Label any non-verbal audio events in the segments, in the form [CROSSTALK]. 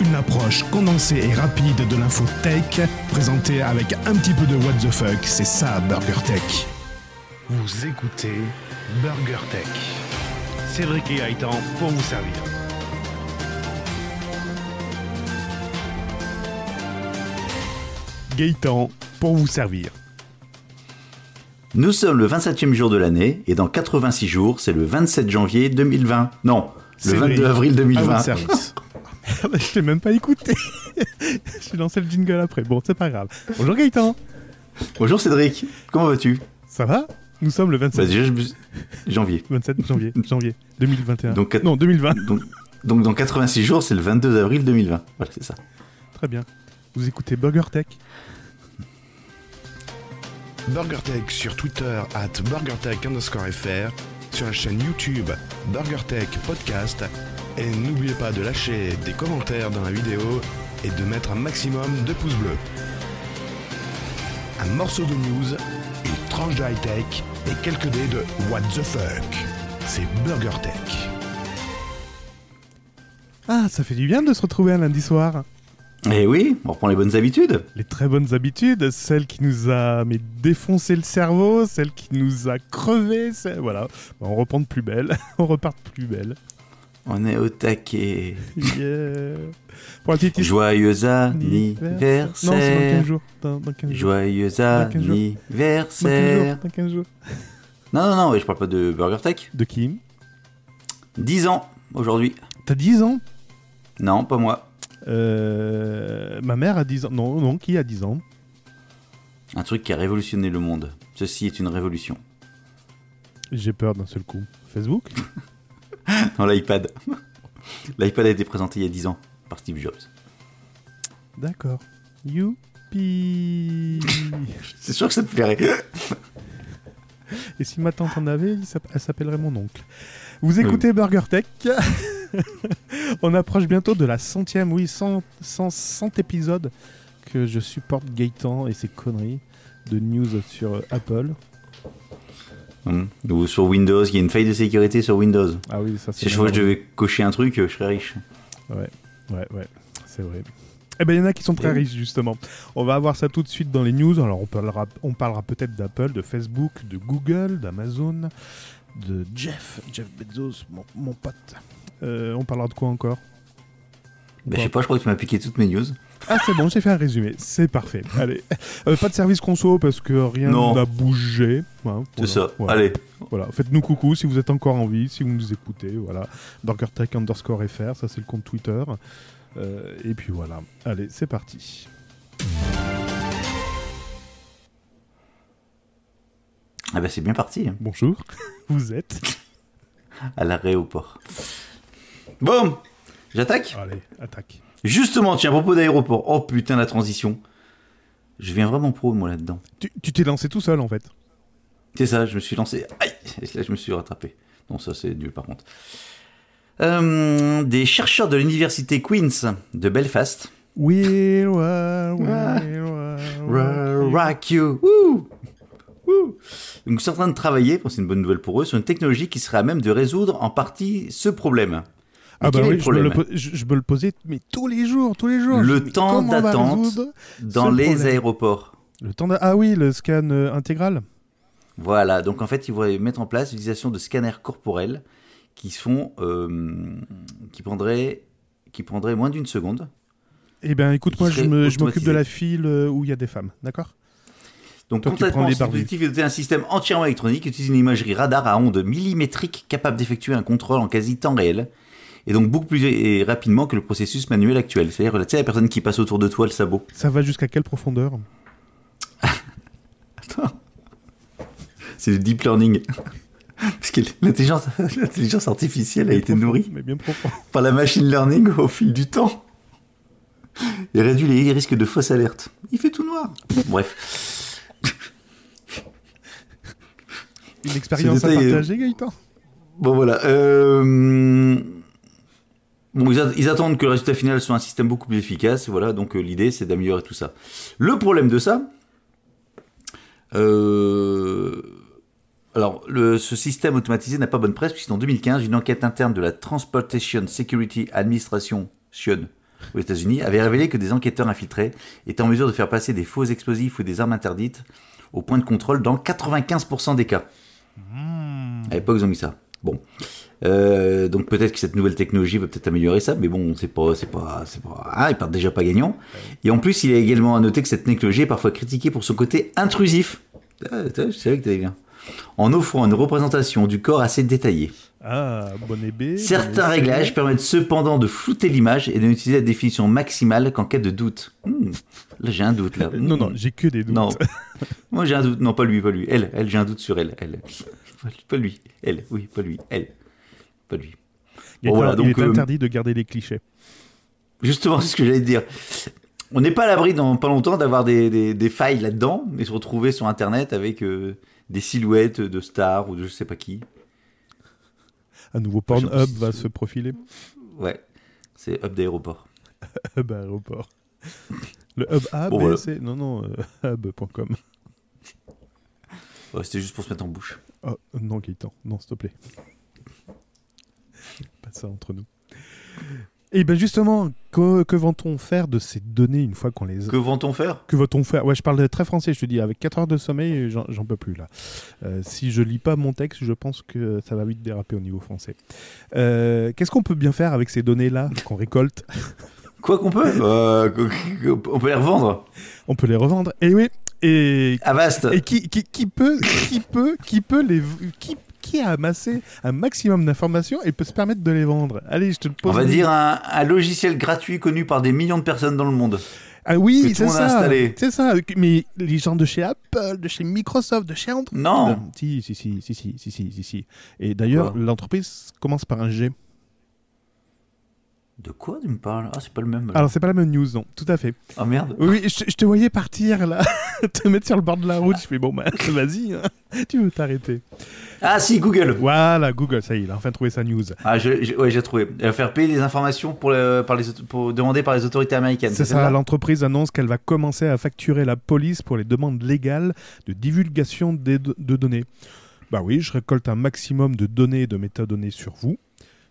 Une approche condensée et rapide de l'info tech, présentée avec un petit peu de what the fuck, c'est ça Burger Tech. Vous écoutez Burger Tech. Cédric et Gaëtan pour vous servir. Gaëtan pour vous servir. Nous sommes le 27e jour de l'année et dans 86 jours, c'est le 27 janvier 2020. Non, le 22 avril 2020. Service. je t'ai même pas écouté. [LAUGHS] J'ai lancé le jingle après. Bon, c'est pas grave. Bonjour Gaëtan. Bonjour Cédric. Comment vas-tu? Ça va? Nous sommes le 27 bah, déjà, janvier. 27 janvier, [LAUGHS] janvier 2021. Donc, non, 2020. Donc, donc dans 86 jours, c'est le 22 avril 2020. Voilà, c'est ça. Très bien. Vous écoutez Burger Tech BurgerTech sur Twitter at BurgerTech underscore FR, sur la chaîne YouTube BurgerTech Podcast, et n'oubliez pas de lâcher des commentaires dans la vidéo et de mettre un maximum de pouces bleus. Un morceau de news, une tranche de high-tech et quelques dés de What the fuck. C'est BurgerTech. Ah, ça fait du bien de se retrouver un lundi soir. Eh oui, on reprend les bonnes habitudes. Les très bonnes habitudes, celles qui nous a mais, défoncé le cerveau, celles qui nous a crevé, voilà. On reprend de plus belle, [LAUGHS] on repart de plus belle. On est au taquet. Yeah. Joyeux anniversaire. Non, c'est dans 15 jours. Dans, 15 jours. Joyeux anniversaire. Dans 15 jours. Non, non, non, je parle pas de Burger Tech. De qui? 10 ans aujourd'hui. T'as 10 ans? Non, pas moi. Euh, ma mère a 10 ans. Non, non, qui a 10 ans? Un truc qui a révolutionné le monde. Ceci est une révolution. J'ai peur d'un seul coup. Facebook? [LAUGHS] [LAUGHS] Non, l'iPad. L'iPad a été présenté il y a 10 ans par Steve Jobs. D'accord. Youpi [LAUGHS] C'est sûr que ça te plairait. [LAUGHS] Et si ma tante en avait, elle s'appellerait mon oncle. Vous écoutez Burger Tech On approche bientôt de la centième, oui, cent, cent, épisodes que je supporte Gaëtan et ses conneries de news sur euh, Apple. Ou sur Windows, il y a une faille de sécurité sur Windows. Ah oui, ça c'est. Si je je devais cocher un truc, je serais riche. Ouais, ouais, ouais, c'est vrai. Eh ben, il y en a qui sont très riches, justement. On va avoir ça tout de suite dans les news. Alors, on parlera, on parlera peut-être d'Apple, de Facebook, de Google, d'Amazon, de Jeff, Jeff Bezos, mon pote. Euh, on parlera de quoi encore? Bah, Je sais pas, je crois que tu m'as piqué toutes mes news. Ah c'est bon, j'ai fait un résumé, c'est parfait. [LAUGHS] Allez, euh, pas de service conso parce que rien n'a bougé. Hein, c'est ça. Allez. Voilà, faites-nous coucou si vous êtes encore en vie, si vous nous écoutez. Voilà, BurgerTech underscore fr, ça c'est le compte Twitter. Euh, et puis voilà. Allez, c'est parti. Ah bah c'est bien parti. Hein. Bonjour, [LAUGHS] vous êtes à l'aéroport. Bon, j'attaque? Allez, attaque. Justement, tiens, à propos d'aéroport. Oh putain, la transition. Je viens vraiment pro, moi, là-dedans. Tu t'es lancé tout seul, en fait. C'est ça, je me suis lancé. Aïe Et là, je me suis rattrapé. Non, ça, c'est nul, par contre. Euh, des chercheurs de l'université Queen's de Belfast. We rock you. Donc, ils sont en train de travailler, c'est une bonne nouvelle pour eux, sur une technologie qui serait à même de résoudre en partie ce problème. Ah bah oui, je me, le, je le, poser mais tous les jours, tous les jours. Le temps d'attente dans les aéroports. Le temps Ah oui, le scan euh, intégral. Voilà, donc en fait, ils vont mettre en place l'utilisation de scanners corporels qui font, euh, qui prendraient, qui prendraient moins d'une seconde. Eh bien, écoute, moi, je m'occupe de la file euh, où il y a des femmes, d'accord? Donc complètement dispositif est doté d'un système entièrement électronique qui utilise une imagerie radar à ondes millimétriques capable d'effectuer un contrôle en quasi temps réel et donc beaucoup plus rapidement que le processus manuel actuel. C'est-à-dire, tu sais, la personne qui passe autour de toi le sabot. Ça va jusqu'à quelle profondeur? [LAUGHS] Attends. C'est du deep learning. [LAUGHS] Parce que l'intelligence [LAUGHS] artificielle a été nourrie mais bien par la machine learning au fil du temps. Et réduit les risques de fausses alertes. Il fait tout noir. Bref. Une expérience à partager, Gaëtan? Bon, voilà. Euh, bon, ils, attendent que le résultat final soit un système beaucoup plus efficace. Voilà, donc euh, l'idée, c'est d'améliorer tout ça. Le problème de ça, euh, alors, le, ce système automatisé n'a pas bonne presse, puisqu'en 2015, une enquête interne de la Transportation Security Administration, SION, aux États-Unis, avait révélé que des enquêteurs infiltrés étaient en mesure de faire passer des faux explosifs ou des armes interdites au point de contrôle dans 95% des cas. Hmm. À l'époque, ils ont mis ça. Bon. Euh, donc peut-être que cette nouvelle technologie va peut-être améliorer ça, mais bon, c'est pas, c'est pas, c'est pas. Ah, ils partent déjà pas gagnants. Et en plus, il est également à noter que cette technologie est parfois critiquée pour son côté intrusif. Ah, je savais que t'allais bien. En offrant une représentation du corps assez détaillée. Ah, bon B. Certains réglages permettent cependant de flouter l'image et de n'utiliser la définition maximale qu'en cas de doute. Hmm. Là, j'ai un doute là. Non, non, j'ai que des doutes. Non, moi j'ai un doute. Non, pas lui, pas lui. Elle, elle, j'ai un doute sur elle. Elle, pas lui. Elle, oui, pas lui. Elle pas lui. Il, voilà, donc, est euh, interdit de garder les clichés. Justement, c'est [LAUGHS] ce que j'allais dire. On n'est pas à l'abri dans pas longtemps d'avoir des, des, failles là-dedans, mais se retrouver sur Internet avec euh, des silhouettes de stars ou de je sais pas qui. Un nouveau Pornhub va se profiler. Ouais, c'est Hub d'aéroport. [LAUGHS] hub aéroport. Le Hub A, bon. Non, non, euh, [LAUGHS] hub.com. Ouais, C'était juste pour se mettre en bouche. Oh, non, Gaëtan, non, s'il te plaît [LAUGHS] pas ça entre nous. Et ben justement, que, que va-t-on faire de ces données une fois qu'on les a Que va-t-on faire? Que va-t-on faire? Ouais, je parle très français, je te dis, avec 4 heures de sommeil, j'en peux plus là. Euh, si je lis pas mon texte, je pense que ça va vite déraper au niveau français. Euh, qu'est-ce qu'on peut bien faire avec ces données-là qu'on récolte? Quoi qu'on peut? Euh, On peut les revendre? On peut les revendre, et oui et, Avast. et qui, qui, qui, peut, qui peut, qui peut les, qui qui a amassé un maximum d'informations et peut se permettre de les vendre Allez, je te pose. On va dire un, logiciel gratuit connu par des millions de personnes dans le monde. Ah oui, c'est ça. C'est ça. Mais les gens de chez Apple, de chez Microsoft, de chez Android. Non. Si, si, si, si, si, si, si, si. Et d'ailleurs, l'entreprise commence par un G. De quoi tu me parles? Ah, c'est pas le même. Alors, c'est pas la même news, non, tout à fait. Ah merde Oui, je, te voyais partir là, [LAUGHS] te mettre sur le bord de la route. Je fais bon, bah, [LAUGHS] vas-y, hein. tu veux t'arrêter. Ah, si, Google Voilà, Google, ça y est, il a enfin trouvé sa news. Ah, je, ouais, j'ai trouvé. Va faire payer les informations pour, par les, pour demander par les autorités américaines. C'est ça, l'entreprise annonce qu'elle va commencer à facturer la police pour les demandes légales de divulgation de, de données. Bah oui, je récolte un maximum de données et de métadonnées sur vous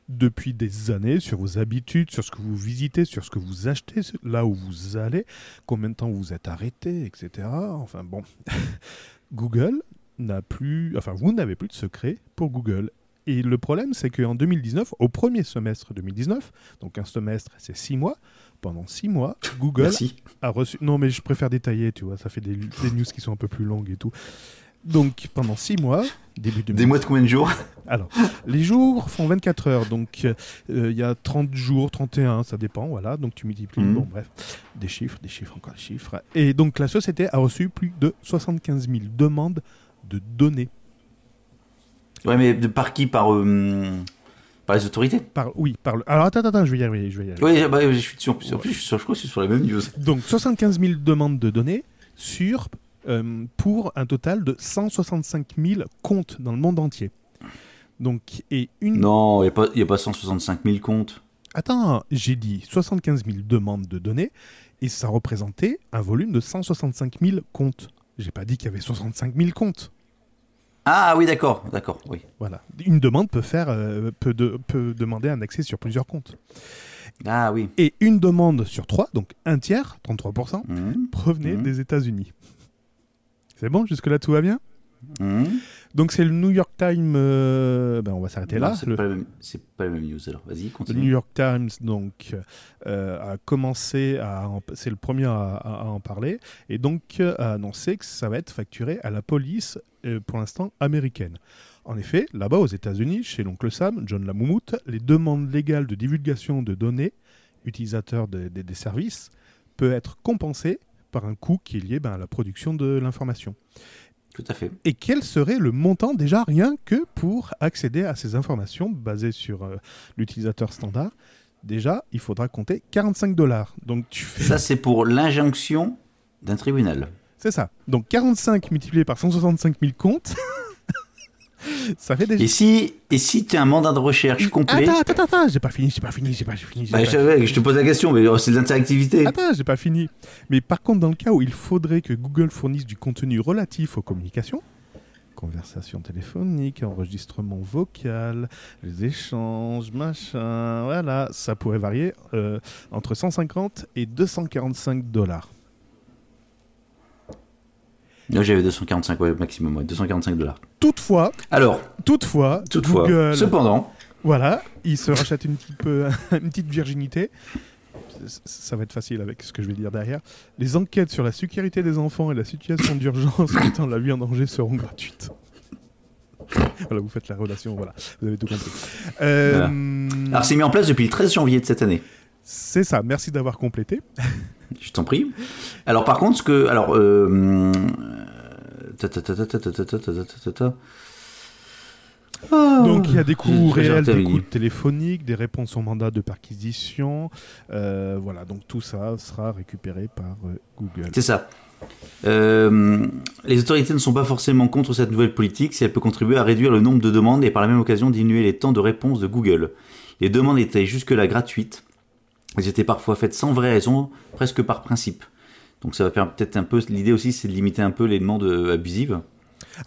depuis des années sur vos habitudes, sur ce que vous visitez, sur ce que vous achetez, là où vous allez, combien de temps vous êtes arrêté, etc. Enfin bon, [LAUGHS] Google n'a plus, enfin vous n'avez plus de secret pour Google. Et le problème, c'est qu'en 2019, au premier semestre 2019, donc un semestre, c'est six mois, pendant six mois, Google a reçu. Non, mais je préfère détailler, tu vois, ça fait des, des news qui sont un peu plus longues et tout. Donc pendant 6 mois, début Des mois de combien de jours? Alors, les jours font 24 heures, donc euh, il y a 30 jours, 31, ça dépend, voilà, donc tu multiplies, mhm. bon bref, des chiffres, des chiffres, encore des chiffres. Et donc la société a reçu plus de 75 000 demandes de données. Ouais, mais de, par qui? Par... Euh, par les autorités? Par, Oui, par le... Alors attends, attends, je vais y arriver. Je vais y Oui, bah, je suis sûr. En plus, je, suis je crois que c'est sur la même news. Donc 75 000 demandes de données sur euh, pour un total de 165 000 comptes dans le monde entier. Donc, et une... Non, il n'y a, a, pas 165 000 comptes. Attends, j'ai dit 75 000 demandes de données et ça représentait un volume de 165 000 comptes. J'ai pas dit qu'il y avait 65 000 comptes. Ah oui, d'accord, d'accord, oui. Voilà. Une demande peut faire, euh, peut, peut, demander un accès sur plusieurs comptes. Ah oui. Et une demande sur trois, donc un tiers, 33%, mmh. provenait mmh. des États-Unis. C'est bon, jusque-là tout va bien hmm. Donc c'est le New York Times, euh, ben on va s'arrêter là. C'est pas, la même news alors, vas-y, continue. Le New York Times donc euh, a commencé à, c'est le premier à, en parler, et donc a annoncé que ça va être facturé à la police, euh, pour l'instant américaine. En effet, là-bas aux États-Unis, chez l'oncle Sam, John Lamoumout, les demandes légales de divulgation de données utilisateurs des services peuvent être compensées par un coût qui est lié ben, à la production de l'information. Tout à fait. Et quel serait le montant déjà rien que pour accéder à ces informations basées sur euh, l'utilisateur standard? Déjà, il faudra compter 45 dollars. Donc tu fais... Ça, c'est pour l'injonction d'un tribunal. C'est ça. Donc 45 multiplié par 165 000 comptes. [LAUGHS] Ça fait déjà. Et si, et si tu as un mandat de recherche complet. Attends, attends, attends, j'ai pas fini, j'ai pas fini, j'ai pas fini. Bah, je, te pose la question, mais oh, c'est de l'interactivité. Attends, j'ai pas fini. Mais par contre, dans le cas où il faudrait que Google fournisse du contenu relatif aux communications, conversation téléphonique, enregistrement vocal, les échanges, machin, voilà, ça pourrait varier euh, entre 150 et 245 dollars. Là, j'avais 245, ouais, maximum, ouais, 245 dollars. Toutefois, alors, toutefois, toutefois, Google, cependant, voilà, il se rachète une petite, peu, [LAUGHS] une petite virginité ça va être facile avec ce que je vais dire derrière. Les enquêtes sur la sécurité des enfants et la situation d'urgence [LAUGHS] mettant la vie en danger seront gratuites. voilà, vous faites la relation, voilà, vous avez tout compris. Euh, Alors, c'est mis en place depuis le 13 janvier de cette année. C'est ça, merci d'avoir complété. je t'en prie. Alors, par contre, ce que. Alors, euh, ah. Donc il y a des coûts réels, des coûts téléphoniques, des réponses au mandat de perquisition. Euh, voilà, donc tout ça sera récupéré par euh, Google. C'est ça. Euh, les autorités ne sont pas forcément contre cette nouvelle politique si elle peut contribuer à réduire le nombre de demandes et par la même occasion diminuer les temps de réponse de Google. Les demandes étaient jusque-là gratuites. Elles étaient parfois faites sans vraie raison, presque par principe. Donc ça va peut-être un peu. L'idée aussi, c'est de limiter un peu les demandes abusives.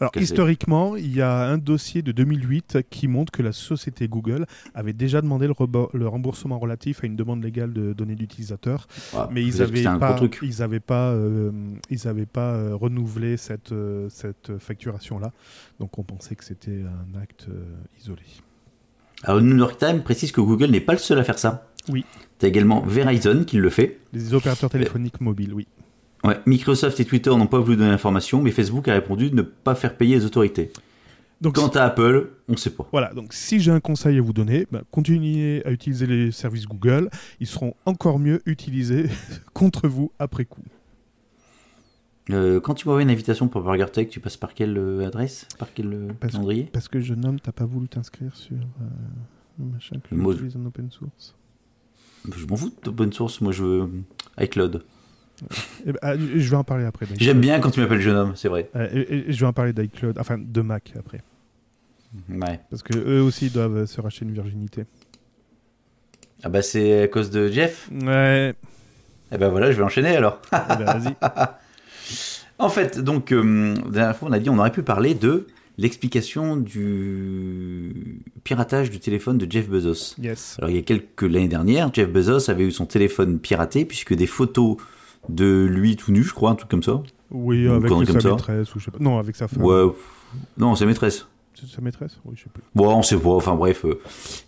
Alors historiquement, il y a un dossier de 2008 qui montre que la société Google avait déjà demandé le, remboursement relatif à une demande légale de données d'utilisateurs, ah, mais ils n'avaient pas, ils n'avaient pas, euh, ils avaient pas euh, renouvelé cette euh, cette facturation là. Donc on pensait que c'était un acte isolé. Alors New York Times précise que Google n'est pas le seul à faire ça. Oui. Tu as également Verizon qui le fait. Les opérateurs téléphoniques mobiles, oui. Ouais, Microsoft et Twitter n'ont pas voulu donner l'information, mais Facebook a répondu de ne pas faire payer les autorités. Donc, Quant à Apple, on ne sait pas. Voilà, donc si j'ai un conseil à vous donner, bah, continuez à utiliser les services Google. Ils seront encore mieux utilisés [LAUGHS] contre vous après coup. Euh, quand tu m'envoies une invitation pour BurgerTech, tu passes par quelle euh, adresse? Par quel euh, parce calendrier? Parce que jeune homme, t'as pas voulu t'inscrire sur le machin que j'utilise en open source. Je m'en fous d'open source, moi je veux iCloud. Eh ben, ah, je vais en parler après. J'aime bien quand tu m'appelles jeune homme, c'est vrai. je vais en parler d'iCloud, enfin de Mac après. Ouais. Parce que eux aussi doivent se racheter une virginité. Ah bah c'est à cause de Jeff? Ouais. Eh ben voilà, je vais enchaîner alors. Eh ben, vas-y. [LAUGHS] en fait, donc, euh, la dernière fois, on a dit on aurait pu parler de l'explication du piratage du téléphone de Jeff Bezos. Yes. Alors il y a quelques l'année dernière, Jeff Bezos avait eu son téléphone piraté puisque des photos de lui tout nu, je crois, un truc comme ça. Oui, avec sa maîtresse ou je sais pas. Non, avec sa femme. Ouais, non, sa maîtresse. Sa maîtresse? Oui, je sais plus. Bon, on sait pas. Enfin bref, euh,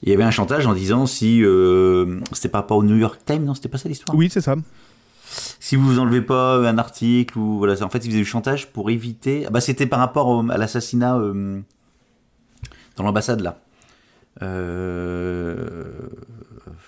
il y avait un chantage en disant si euh, c'était par rapport au New York Times, non, c'était pas ça l'histoire? Oui, c'est ça. Si vous enlevez pas un article ou voilà, en fait, il faisait du chantage pour éviter. Ah, bah, c'était par rapport à l'assassinat euh, dans l'ambassade là. Euh,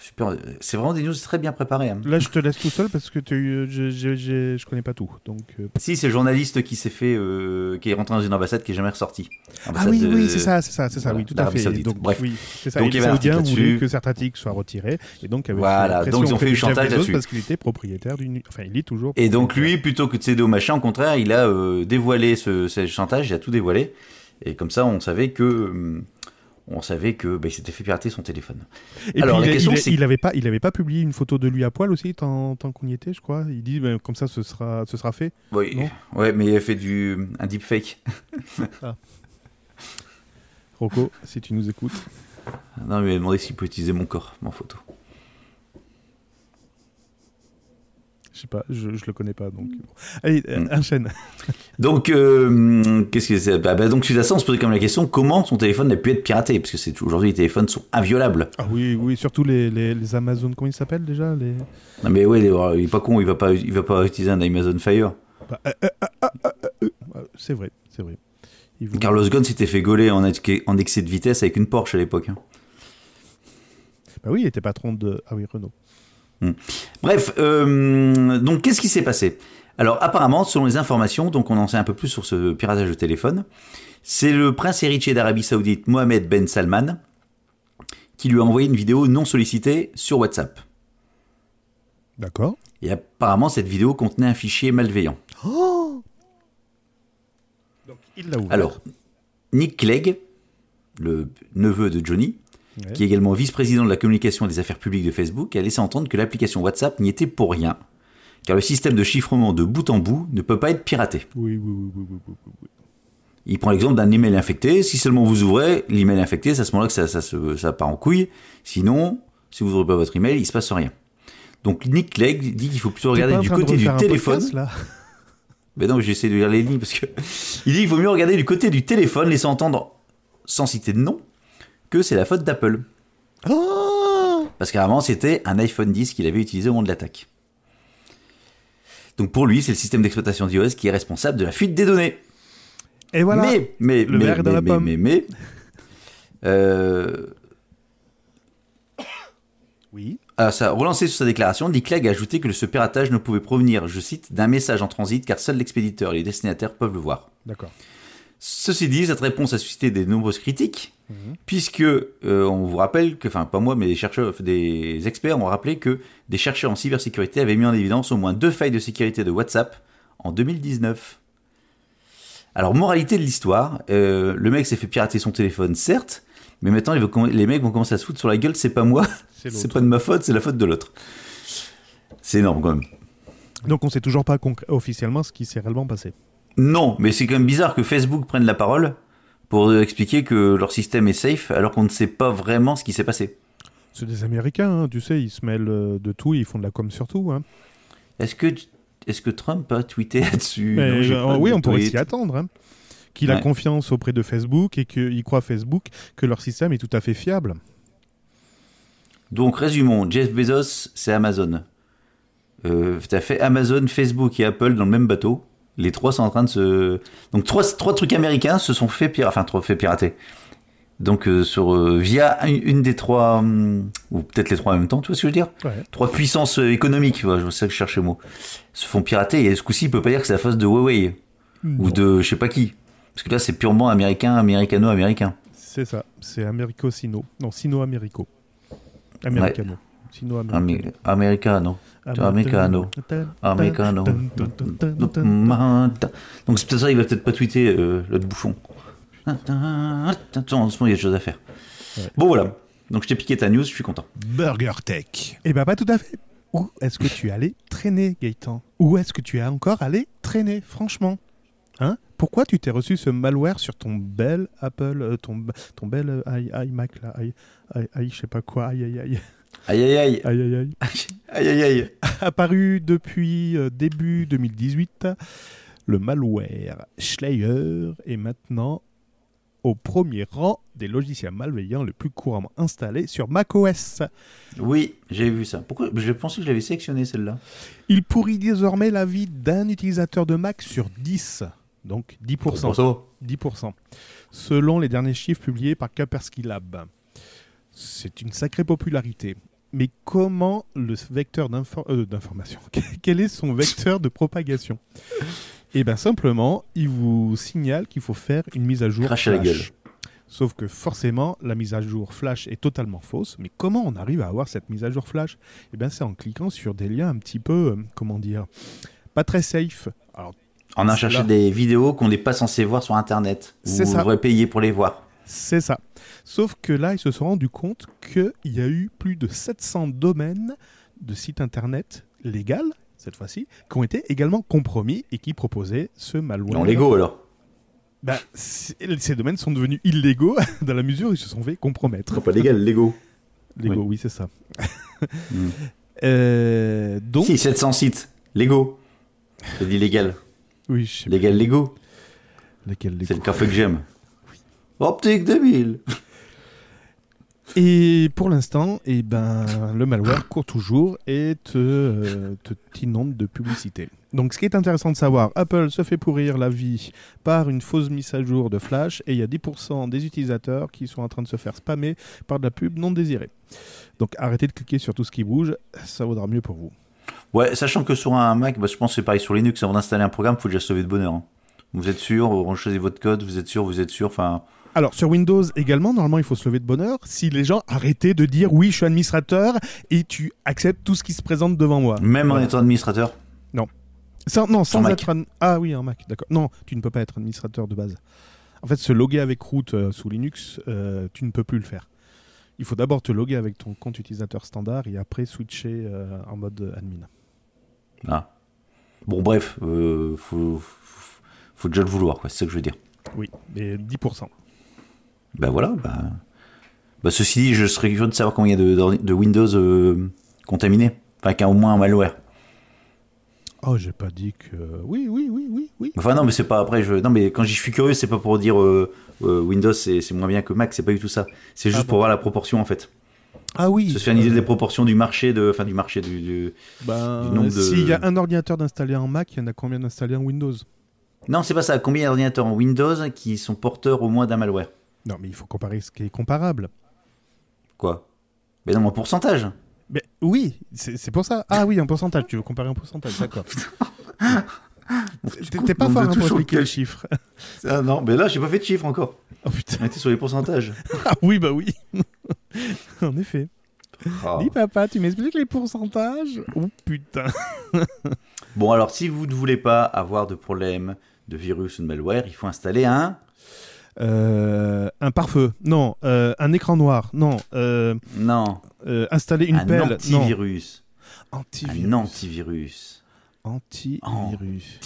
super. C'est vraiment des news très bien préparées. Hein. Là, je te laisse tout seul parce que tu, je, je, je, connais pas tout. Donc. Euh. Si, c'est le journaliste qui s'est fait, euh, qui est rentré dans une ambassade qui est jamais ressorti. Ah oui, oui, c'est ça, c'est ça, c'est ça, oui, tout à fait. Donc, Bref. Oui, ça. Donc, avait un voulu que certains articles soient retirés et donc voilà. Donc ils ont fait du chantage là-dessus parce qu'il était propriétaire d'une, enfin, il est toujours. Et donc lui, plutôt que de céder au machin, au contraire, il a dévoilé ce, ce chantage, il a tout dévoilé. Et comme ça, on savait que hum, on savait que bah, il s'était fait pirater son téléphone. Et Alors la il, question il avait pas il avait pas publié une photo de lui à poil aussi tant, tant qu'on y était je crois. Il dit bah, comme ça ce sera ce sera fait. Oui. ouais mais il a fait du un deepfake. [LAUGHS] ah. Rocco si tu nous écoutes. Non mais il m'a demandé s'il peut utiliser mon corps en photo. Je sais pas, je, je le connais pas donc. Allez, euh, mm. enchaîne. [LAUGHS] donc, euh, qu'est-ce que c'est? Bah, bah, Donc, suite à ça, on se posait quand même la question comment son téléphone a pu être piraté? Parce que c'est aujourd'hui, les téléphones sont inviolables. Ah oui, oui, surtout les, les, les Amazon, comment ils s'appellent déjà les... Non, mais ouais, il est pas con, il va pas, il va pas utiliser un Amazon Fire. Bah, euh, c'est vrai, c'est vrai. Carlos Ghosn s'était fait gauler en, en, excès de vitesse avec une Porsche à l'époque. Hein. Bah oui, il était patron de. Ah oui, Renault. Hmm. Bref, euh, donc qu'est-ce qui s'est passé? Alors apparemment, selon les informations, donc on en sait un peu plus sur ce piratage de téléphone, c'est le prince héritier d'Arabie Saoudite Mohamed Ben Salman qui lui a envoyé une vidéo non sollicitée sur WhatsApp. D'accord. Et apparemment, cette vidéo contenait un fichier malveillant. Oh [GASPS] donc il l'a ouvert. Alors, Nick Clegg, le neveu de Johnny, qui est également vice-président de la communication et des affaires publiques de Facebook, a laissé entendre que l'application WhatsApp n'y était pour rien, car le système de chiffrement de bout en bout ne peut pas être piraté. Oui, oui, oui, oui, oui, il prend l'exemple d'un email infecté. Si seulement vous ouvrez l'email infecté, c'est à ce moment-là que ça, ça, ça, part en couille. Sinon, si vous n'ouvrez pas votre email, il se passe rien. Donc Nick Clegg dit qu'il faut plutôt regarder du côté du téléphone. là? Mais [LAUGHS] non, j'essaie de lire les lignes parce que [LAUGHS] il dit qu'il vaut mieux regarder du côté du téléphone, laissant entendre, sans citer de nom, que c'est la faute d'Apple. Oh parce qu'avant, c'était un iPhone 10 qu'il avait utilisé au moment de l'attaque. Donc pour lui, c'est le système d'exploitation d'iOS qui est responsable de la fuite des données. Et voilà. Mais, mais, le mais, mais, dans la mais, pomme. mais, mais, euh... Oui. Alors ça, relancé sur sa déclaration, Dick Clegg a ajouté que ce piratage ne pouvait provenir, je cite, d'un message en transit car seul l'expéditeur et les destinataires peuvent le voir. D'accord. Ceci dit, cette réponse a suscité de nombreuses critiques, Mhm. puisque euh, on vous rappelle que, enfin pas moi, mais des chercheurs, des experts ont rappelé que des chercheurs en cybersécurité avaient mis en évidence au moins deux failles de sécurité de WhatsApp en 2019. Alors moralité de l'histoire, euh, le mec s'est fait pirater son téléphone, certes, mais maintenant les mecs vont commencer à se foutre sur la gueule, c'est pas moi, [LAUGHS] C'est pas de ma faute, c'est la faute de l'autre. C'est énorme quand même. Donc on sait toujours pas officiellement ce qui s'est réellement passé. Non, mais c'est quand même bizarre que Facebook prenne la parole pour expliquer que leur système est safe alors qu'on ne sait pas vraiment ce qui s'est passé. C'est des Américains, hein, tu sais, ils se mêlent euh, de tout, ils font de la com sur tout. Hein. Est-ce que, est-ce que Trump a tweeté là-dessus? Euh, oui, on pourrait s'y attendre. hein. Qu'il a confiance auprès de Facebook et qu'il croit Facebook que leur système est tout à fait fiable. Donc résumons, Jeff Bezos, c'est Amazon. Euh, T'as fait Amazon, Facebook et Apple dans le même bateau. Les trois sont en train de se... Donc trois, trois trucs américains se sont fait, pira- enfin, trois fait pirater. Donc euh, sur, euh, via une, une des trois, hum, ou peut-être les trois en même temps, tu vois ce que je veux dire? Ouais. Trois puissances euh, économiques, voilà, je sais que je cherche le mot, se font pirater et ce coup-ci, il peut pas dire que c'est la faute de Huawei ou Non, de je sais pas qui. Parce que là, c'est purement américain, américano-américain. C'est ça, c'est Américo-Sino. Non, Sino-Américo. Sino-Américo. Amé- Americano. Americano. Americano. Donc c'est peut-être ça, il va peut-être pas tweeter euh, l'autre bouffon. Attention, en ce moment, il y a des choses à faire. Ouais. Bon, voilà. Donc je t'ai piqué ta news, je suis content. Burger Tech. Eh ben pas tout à fait. Où est-ce que tu es allé traîner, Gaëtan? Où est-ce que tu es encore allé traîner, franchement? Hein? Pourquoi tu t'es reçu ce malware sur ton bel Apple, euh, ton, ton bel euh, i- iMac là, i, i- i- je sais pas quoi, aïe aïe aïe, Aïe aïe aïe. aïe aïe aïe. [LAUGHS] Aïe aïe aïe. Apparu depuis euh, début 2018, le malware Schleyer est maintenant au premier rang des logiciels malveillants le plus couramment installés sur macOS. Oui, j'ai vu ça. Pourquoi? Je pensais que je l'avais sélectionné celle-là. Il pourrit désormais la vie d'un utilisateur de Mac sur 10, donc 10%. ça va. 10%, selon les derniers chiffres publiés par Kaspersky Lab. C'est une sacrée popularité. Mais comment le vecteur euh, d'information [LAUGHS] Quel est son vecteur de propagation? Eh bien simplement, il vous signale qu'il faut faire une mise à jour Crache à la gueule. Sauf que forcément, la mise à jour Flash est totalement fausse. Mais comment on arrive à avoir cette mise à jour Flash? Eh bien c'est en cliquant sur des liens un petit peu, euh, comment dire, pas très safe. Alors On a cherché là. des vidéos qu'on n'est pas censé voir sur Internet. Vous ça. devrez payer pour les voir. C'est ça. Sauf que là, ils se sont rendus compte qu'il y a eu plus de 700 domaines de sites internet légaux, cette fois-ci, qui ont été également compromis et qui proposaient ce malware. Non, Lego alors? Bah, ces domaines sont devenus illégaux [LAUGHS] dans la mesure où ils se sont fait compromettre. pas légal, Lego. Lego, Oui. oui, c'est ça. [LAUGHS] Hmm. Euh, donc, Si, 700 sites. Lego. C'est dit légal. oui, je sais Légal Lego. C'est le café que j'aime. Optique 2000. [LAUGHS] Et pour l'instant, eh ben, le malware court toujours et te, euh, te t'inonde de publicité. Donc ce qui est intéressant de savoir, Apple se fait pourrir la vie par une fausse mise à jour de Flash et il y a 10% des utilisateurs qui sont en train de se faire spammer par de la pub non désirée. Donc arrêtez de cliquer sur tout ce qui bouge, ça vaudra mieux pour vous. Ouais, sachant que sur un Mac, bah, je pense que c'est pareil sur Linux, avant d'installer un programme, il faut déjà sauver de bonheur. hein. Vous êtes sûr, vous choisissez votre code, vous êtes sûr, vous êtes sûr, enfin... Alors sur Windows également, normalement il faut se lever de bonne heure si les gens arrêtaient de dire oui je suis administrateur et tu acceptes tout ce qui se présente devant moi. Même en étant administrateur. Sans- non, sans Mac. être un... Ah oui, un Mac, d'accord. Non, tu ne peux pas être administrateur de base. En fait, se loguer avec root euh, sous Linux, euh, tu ne peux plus le faire. Il faut d'abord te loguer avec ton compte utilisateur standard et après switcher euh, en mode admin. Ah. Bon, bref, faut, faut, faut déjà le vouloir, c'est ça que je veux dire. Oui, mais 10%. Ben voilà. Bah... Bah, ceci dit, je serais curieux de savoir combien il y a de, Windows euh, contaminés. Enfin, qu'il y a au moins un malware. Oh, j'ai pas dit que. Oui, oui, oui, oui, oui. Enfin, non, mais c'est pas après. Je... Non, mais quand j'y suis curieux, c'est pas pour dire euh, euh, Windows c'est moins bien que Mac, c'est pas du tout ça. C'est juste ah pour voir la proportion en fait. Ah oui. Se faire une idée des proportions du marché, de, enfin du marché du, du, ben, nombre de. S'il y a un ordinateur d'installer en Mac, il y en a combien d'installés en Windows? Non, c'est pas ça. Combien d'ordinateurs en Windows qui sont porteurs au moins d'un malware? Non, mais il faut comparer ce qui est comparable. Quoi? Mais non, en pourcentage. Mais oui, c'est pour ça. Ah oui, un pourcentage. Tu veux comparer un pourcentage, d'accord. [LAUGHS] T'es pas fort hein, pour expliquer les chiffres. [LAUGHS] Ah non, mais là, j'ai pas fait de chiffres encore. Oh putain. On était sur les pourcentages. [LAUGHS] ah oui, bah oui. en effet. Oh. Dis papa, tu m'expliques les pourcentages? Oh putain. bon, alors si vous ne voulez pas avoir de problème de virus ou de malware, il faut installer un un pare-feu, non. Euh, un écran noir, non. Euh, non. installer une pelle, antivirus. non. Antivirus. Un antivirus. Antivirus.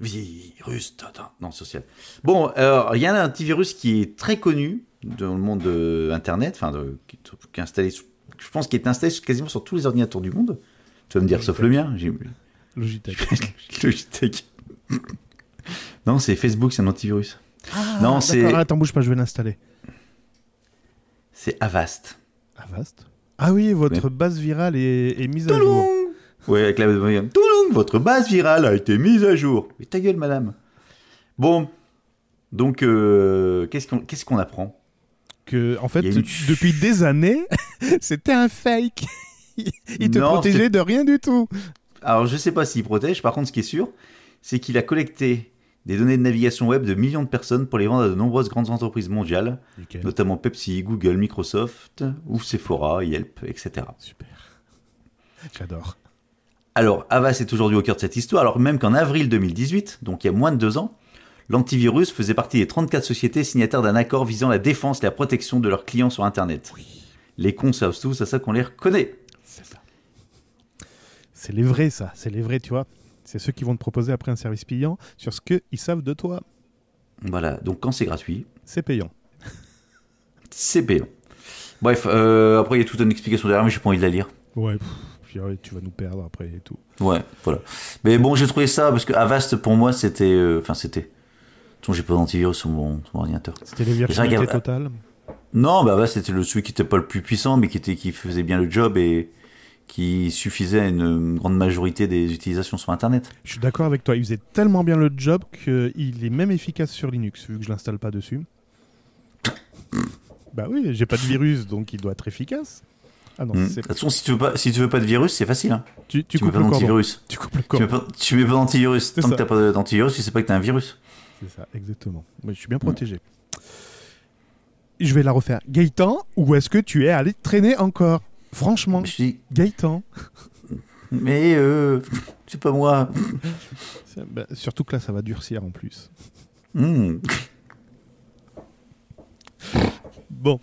Antivirus. Non, social. Bon, alors, il y a un antivirus qui est très connu dans le monde de Internet, enfin, qui, est installé, je pense qu'il est installé quasiment sur tous les ordinateurs du monde. Tu vas me dire, sauf le mien. Logitech. [LAUGHS] Logitech. non, c'est Facebook, c'est un antivirus. Ah, non, c'est. Attends, bouge pas, je vais l'installer. C'est Avast. Avast Ah oui, votre base virale est, mise à jour. Oui, avec la Touloum, votre base virale a été mise à jour. Mais ta gueule, madame. Bon, donc, euh, qu'est-ce qu'on apprend? Que, en fait, [LAUGHS] depuis des années, [LAUGHS] c'était un fake. [LAUGHS] il te protégeait de rien du tout. Alors, je sais pas s'il protège. Par contre, ce qui est sûr, c'est qu'il a collecté des données de navigation web de millions de personnes pour les vendre à de nombreuses grandes entreprises mondiales, notamment Pepsi, Google, Microsoft, ou Sephora, Yelp, etc. Super. J'adore. Alors, Avast est aujourd'hui au cœur de cette histoire, alors même qu'en avril 2018, donc il y a moins de deux ans, l'antivirus faisait partie des 34 sociétés signataires d'un accord visant la défense et la protection de leurs clients sur Internet. Les cons savent tous, c'est ça qu'on les reconnaît. C'est ça. C'est les vrais, ça. C'est les vrais, tu vois. C'est ceux qui vont te proposer après un service payant sur ce qu'ils savent de toi. Voilà, donc quand c'est gratuit. C'est payant. c'est payant. Bref, euh, après il y a toute une explication derrière, mais j'ai pas envie de la lire. Ouais, puis tu vas nous perdre après et tout. Ouais, voilà. Mais bon, j'ai trouvé ça parce que Avast pour moi c'était. Euh, enfin, c'était. De j'ai pas d'antivirus sur mon, ordinateur. C'était les virtualités totales Non, bah Avast c'était le celui qui était pas le plus puissant, mais qui, était, qui faisait bien le job et qui suffisait à une grande majorité des utilisations sur Internet. Je suis d'accord avec toi, il faisait tellement bien le job qu'il est même efficace sur Linux, vu que je l'installe pas dessus. [COUGHS] bah oui, j'ai pas de virus, donc il doit être efficace. Ah non, hmm. De toute façon, si tu veux pas, si tu veux pas de virus, c'est facile. Hein. Tu, tu, coupes mets pas d'antivirus. Tu coupes le Tu mets pas, tu mets pas d'antivirus. Tant que t'as pas d'antivirus, tu sais pas que t'as un virus. C'est ça, exactement. Mais je suis bien protégé. Je vais la refaire. Gaëtan, où est-ce que tu es allé traîner encore? Franchement, Gaëtan. [LAUGHS] Mais euh, c'est pas moi. Bah, surtout que là, ça va durcir en plus. Hmm. Bon,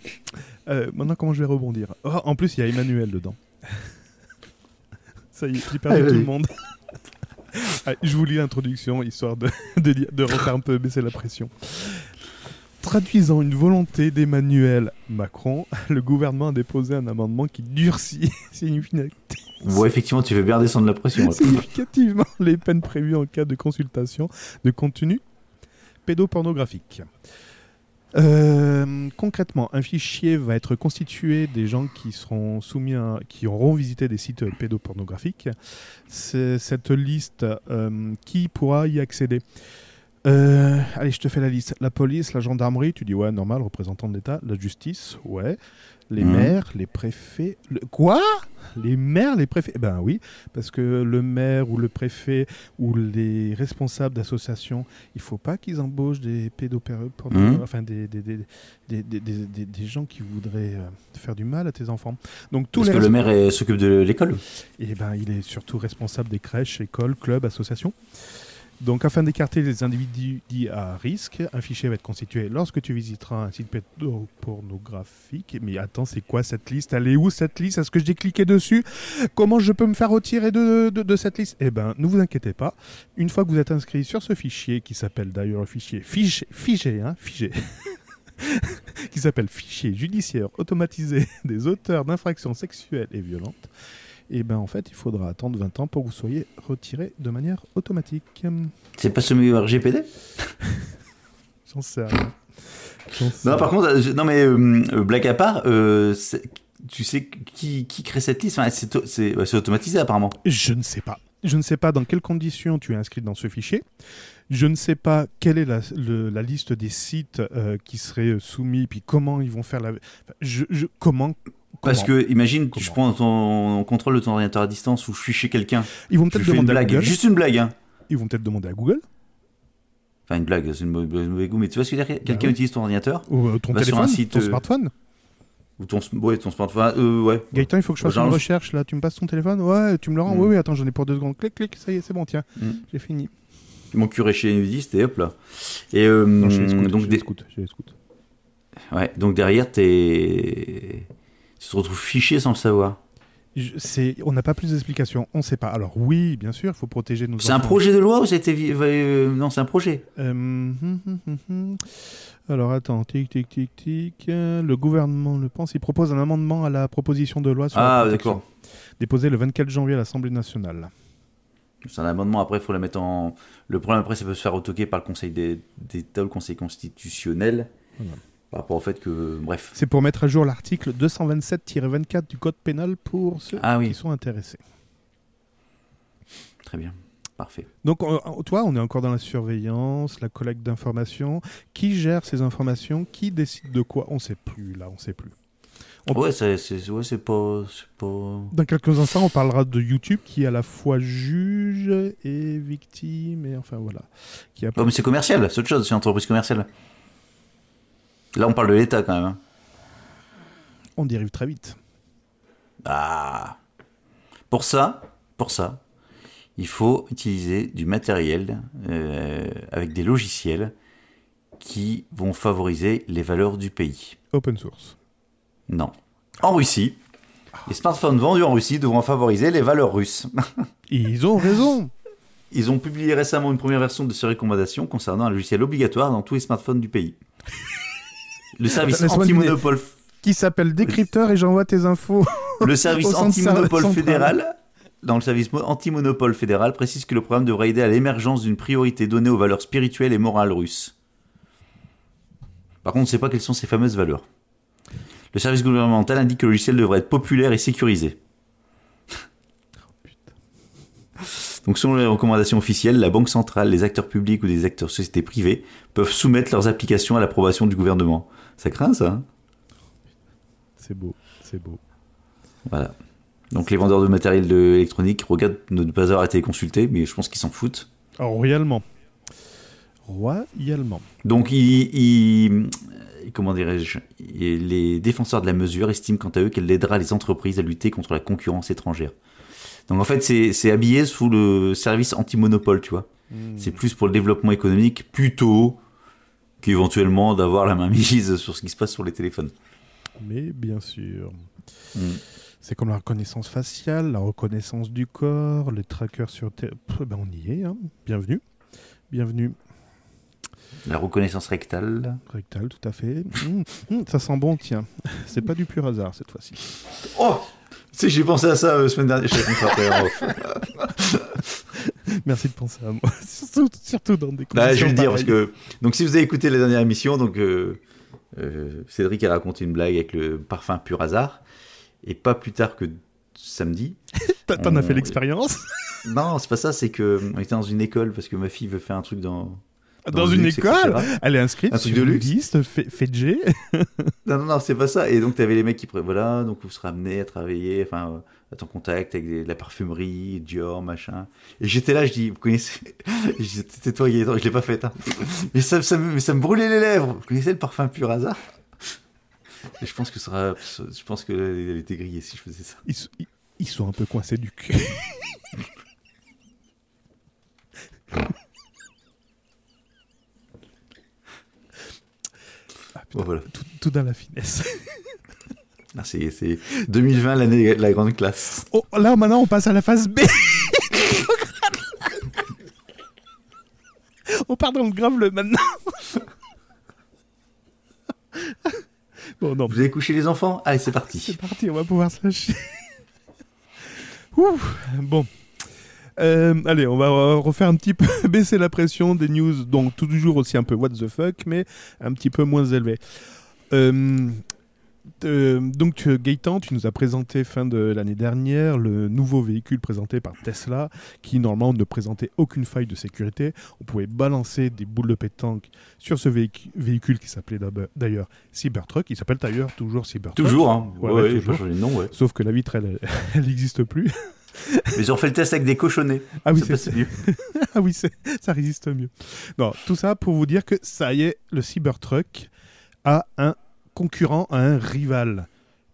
euh, maintenant comment je vais rebondir? Oh, En plus, il y a Emmanuel dedans. ça y est, j'ai perdu tout le monde. [LAUGHS] je vous lis l'introduction, histoire de, [LAUGHS] de, de refaire un peu baisser la pression. Traduisant une volonté d'Emmanuel Macron, [LAUGHS] le gouvernement a déposé un amendement qui durcit [LAUGHS] significativement. effectivement, tu veux bien descendre la pression. significativement les peines prévues en cas de consultation de contenu pédopornographique. Euh, concrètement, un fichier va être constitué des gens qui seront soumis à, qui auront visité des sites pédopornographiques. C'est cette liste euh, qui pourra y accéder. Euh, allez, je te fais la liste. La police, la gendarmerie, tu dis ouais, normal, représentant de l'État. La justice, ouais. Les mhm. maires, les préfets. Quoi? Les maires, les préfets? Eh ben oui, parce que le maire ou le préfet ou les responsables d'associations, il faut pas qu'ils embauchent des pédopéreux, mhm. enfin des des, des, des, des, gens qui voudraient euh, faire du mal à tes enfants. Donc tous parce que le maire s'occupe de l'école Eh ben, il est surtout responsable des crèches, écoles, clubs, associations. Donc, afin d'écarter les individus dits à risque, un fichier va être constitué lorsque tu visiteras un site pornographique. Mais attends, c'est quoi cette liste? Elle est où cette liste? Est-ce que j'ai cliqué dessus? Comment je peux me faire retirer de, de, cette liste? Eh bien, ne vous inquiétez pas. Une fois que vous êtes inscrit sur ce fichier, qui s'appelle d'ailleurs le fichier figé, figé, hein, figé. [LAUGHS] qui s'appelle Fichier judiciaire automatisé des auteurs d'infractions sexuelles et violentes, et eh ben en fait, il faudra attendre 20 ans pour que vous soyez retiré de manière automatique. C'est pas ce RGPD [LAUGHS] J'en sais rien. Non, par contre, euh, non mais euh, euh, blague à part, tu sais qui, qui, crée cette liste? Enfin, C'est automatisé apparemment. Je ne sais pas. Je ne sais pas dans quelles conditions tu es inscrit dans ce fichier. Je ne sais pas quelle est la, la liste des sites qui seraient soumis, puis comment ils vont faire la. je, je, comment parce que, imagine, je prends ton contrôle de ton ordinateur à distance ou je suis chez quelqu'un. Ils vont peut-être demander à Google. Juste une blague, hein. Ils vont peut-être demander à Google. Enfin, une blague, c'est une mauvaise goût, mais tu vois ce que je veux dire? Quelqu'un bah utilise ton ordinateur Ou euh, ton téléphone, ton euh, smartphone Ou ton, ouais, ton smartphone, euh, ouais. Gaëtan, il faut que je fasse une recherche, là. Tu me passes ton téléphone? Ouais, tu me le rends mm. Oui, oui, attends, j'en ai pour deux secondes. Clic, clic, ça y est, c'est bon, tiens. Mm. J'ai fini. Mon curé chez Nudiste et hop là. Et euh, non, je les donc des... Ouais, donc derrière, t'es tu te retrouves fiché sans le savoir. On n'a pas plus d'explications, on ne sait pas. Alors oui, bien sûr, il faut protéger nos. C'est un projet de loi ou c'était euh, non, c'est un projet. Euh, hum, hum, hum, Alors attends, tic tic tic tic. Le gouvernement le pense. Il propose un amendement à la proposition de loi sur ah, d'accord. Déposé le 24 janvier à l'Assemblée nationale. C'est un amendement. Après, il faut la mettre en. Le problème après, ça peut se faire retoquer par le Conseil d'État, le Conseil constitutionnel. Voilà par rapport au fait que, bref. C'est pour mettre à jour l'article 227-24 du Code pénal pour ceux ah qui sont intéressés. Très bien, parfait. Donc, toi, on est encore dans la surveillance, la collecte d'informations. Qui gère ces informations? Qui décide de quoi? On ne sait plus, là, on ne sait plus. Ouais, c'est ouais, pas, pas... Dans quelques instants, on parlera de YouTube qui est à la fois juge et victime, et enfin voilà. Qui a... mais c'est commercial, c'est autre chose, c'est une entreprise commerciale. Là, on parle de l'État quand même. Hein. On dérive très vite. Ah. Pour ça, pour ça, il faut utiliser du matériel euh, avec des logiciels qui vont favoriser les valeurs du pays. Open source. Non. En Russie, les smartphones vendus en Russie devront favoriser les valeurs russes. [LAUGHS] Ils ont raison. Ils ont publié récemment une première version de ces recommandations concernant un logiciel obligatoire dans tous les smartphones du pays. Le service anti-monopole. Qui s'appelle décrypteur et j'envoie tes infos. [LAUGHS] Le service anti-monopole fédéral. Dans le service anti-monopole fédéral, précise que le programme devrait aider à l'émergence d'une priorité donnée aux valeurs spirituelles et morales russes. Par contre, on ne sait pas quelles sont ces fameuses valeurs. Le service gouvernemental indique que le logiciel devrait être populaire et sécurisé. [LAUGHS] Donc selon les recommandations officielles, la Banque centrale, les acteurs publics ou des acteurs sociétés privées peuvent soumettre leurs applications à l'approbation du gouvernement. Ça craint ça hein C'est beau, c'est beau. Voilà. Donc les vendeurs de matériel électronique regardent ne pas avoir été consultés, mais je pense qu'ils s'en foutent. royalement. Royalement. Donc ils, comment dirais-je, les défenseurs de la mesure estiment quant à eux qu'elle aidera les entreprises à lutter contre la concurrence étrangère. Donc en fait, c'est habillé sous le service anti-monopole, tu vois. Hmm. C'est plus pour le développement économique plutôt qu'éventuellement d'avoir la main mise sur ce qui se passe sur les téléphones. Mais bien sûr. Hmm. C'est comme la reconnaissance faciale, la reconnaissance du corps, les trackers sur... Ben on y est, hein. bienvenue. Bienvenue. La reconnaissance rectale. Rectale, tout à fait. Hmm, hmm, ça sent bon, tiens. C'est pas du pur hasard cette fois-ci. Oh Tu j'ai pensé à ça la euh, semaine dernière. [LAUGHS] [LAUGHS] Merci de penser à moi, [LAUGHS] surtout, dans des bah, Je vais le dire parce que donc si vous avez écouté la dernière émission, donc euh, euh, Cédric a raconté une blague avec le parfum pur hasard et pas plus tard que samedi. [LAUGHS] T'en as fait l'expérience Non, c'est pas ça. C'est que on était dans une école parce que ma fille veut faire un truc dans dans, une école Elle est inscrite un truc de luxe. liste G. non, non, non, c'est pas ça. Et donc, tu avais les mecs qui. Voilà, donc vous serez amenés à travailler, enfin, ton contact avec la parfumerie, Dior, machin. Et j'étais là, je dis, vous connaissez, [LAUGHS] c'était toi Gaëtan, je l'ai pas fait, hein. mais, ça, ça, mais ça me brûlait les lèvres. Vous connaissez le parfum pur hasard? Je pense que ça, je pense que elle était grillée si je faisais ça. Ils, sont un peu coincés du cul. [LAUGHS] Ah, putain, tout dans la finesse. Ah, c'est 2020, l'année de la grande classe. Oh, là, maintenant, on passe à la phase B. on part dans le grave maintenant. bon, non. Vous avez couché les enfants? Allez, c'est parti. C'est parti, on va pouvoir se lâcher. bon. Euh, allez, on va refaire un petit peu [LAUGHS] baisser la pression des news, donc toujours aussi un peu what the fuck, mais un petit peu moins élevé. Euh, euh, donc Gaëtan, tu nous as présenté fin de l'année dernière le nouveau véhicule présenté par Tesla, qui normalement ne présentait aucune faille de sécurité. On pouvait balancer des boules de pétanque sur ce véhicule qui s'appelait d'ailleurs Cybertruck. Il s'appelle d'ailleurs toujours Cybertruck. Toujours, hein. Ouais, toujours. Nom, Sauf que la vitre, [LAUGHS] elle n'existe plus. Mais ils ont fait le test avec des cochonnets. Ah oui, c'est mieux. [LAUGHS] ah oui, ça résiste mieux. Non, tout ça pour vous dire que ça y est, le Cybertruck a un concurrent, a un rival.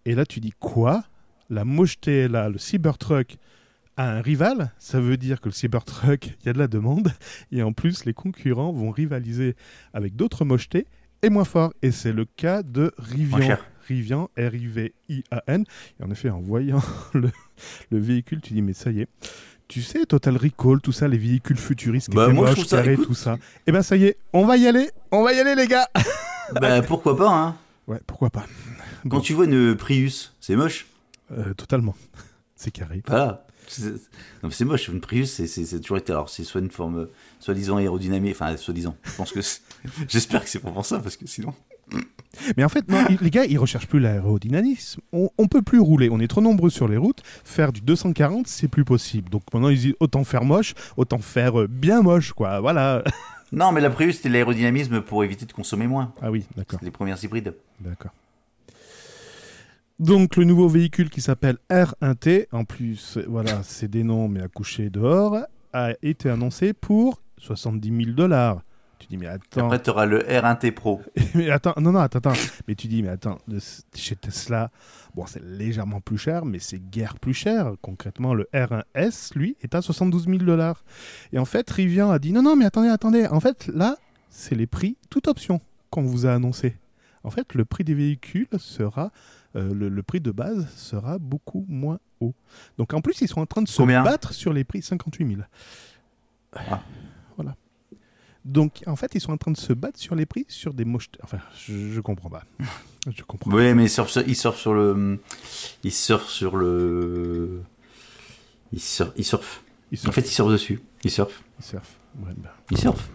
Et là, tu dis quoi? La mocheté est là, le Cybertruck a un rival, ça veut dire que le Cybertruck, [LAUGHS] il y a de la demande, et en plus, les concurrents vont rivaliser avec d'autres mochetés et moins forts. Et c'est le cas de Rivian. Rivian, R-I-V-I-A-N. Et en effet, en voyant [LAUGHS] le, le véhicule, tu dis, mais ça y est. Tu sais, Total Recall, tout ça, les véhicules futuristes bah, moi, moches, carrés, tout ça. Et eh ben ça y est, on va y aller, on va y aller les gars Bah pourquoi pas, hein Ouais, pourquoi pas. Quand tu vois une Prius, c'est moche euh, Totalement. [LAUGHS] c'est carré. Voilà. Non, c'est moche, une Prius, c'est toujours été. Alors, c'est soit une forme soi-disant aérodynamique, enfin, soi-disant. Je pense que. [LAUGHS] J'espère que c'est pas pour ça, parce que sinon. Mais en fait, les gars, ils recherchent plus l'aérodynamisme. On, on peut plus rouler. On est trop nombreux sur les routes. Faire du 240, c'est plus possible. Donc maintenant, ils disent autant faire moche, autant faire euh, bien moche, quoi. Voilà. [LAUGHS] Non, mais la Prius, c'était l'aérodynamisme pour éviter de consommer moins. Ah oui, d'accord. Les premières hybrides. D'accord. Donc le nouveau véhicule qui s'appelle R1T, en plus, voilà, c'est des noms mais accouché dehors, a été annoncé pour 70 000 dollars. Tu dis, mais attends. après, tu auras le R1T Pro. [LAUGHS] mais attends, non, non, attends, attends. mais tu dis, mais attends, chez Tesla, bon, c'est légèrement plus cher, mais c'est guère plus cher. Concrètement, le R1S, lui, est à 72 000 dollars. Et en fait, Rivian a dit, non, non, mais attendez, attendez. En fait, là, c'est les prix, toute option, qu'on vous a annoncé. En fait, le prix des véhicules sera, euh, le, prix de base sera beaucoup moins haut. Donc en plus, ils sont en train de se battre sur les prix 58 000. Ah. Donc, en fait, ils sont en train de se battre sur les prix sur des moches. Enfin, je, je comprends pas. Je comprends. Oui, mais ils surfent, sur, ils surfent sur le. Ils surfent sur le. Ils surfent. Ils surfent. En fait, ils surfent dessus. Ils surfent. Ils surfent. Ouais, ben. Ils surfent.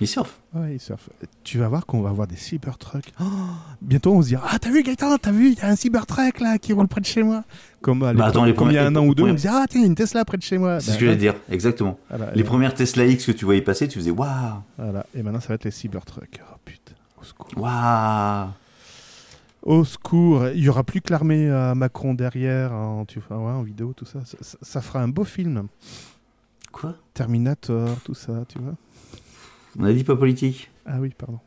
Ils surfent. Ouais, ils surfent. Tu vas voir qu'on va avoir des Cybertrucks. Oh, bientôt, on se dira Ah, t'as vu, Gaëtan, t'as vu, il y a un Cybertruck là qui roule près de chez moi. Comme, bah, attends, les il y a un an ou deux, on disait Ah, tiens, il y a une Tesla près de chez moi. C'est ce que je vais dire, exactement. les premières Tesla X que tu voyais passer, tu faisais Waouh Voilà, et maintenant, ça va être les Cybertrucks. Oh putain, au secours. Waouh Au secours, il y aura plus que l'armée à Macron derrière, en, tu, ouais, en vidéo, tout ça. Ça, ça. fera un beau film. Quoi? Terminator, tout ça, tu vois. On a dit pas politique. Ah oui, pardon.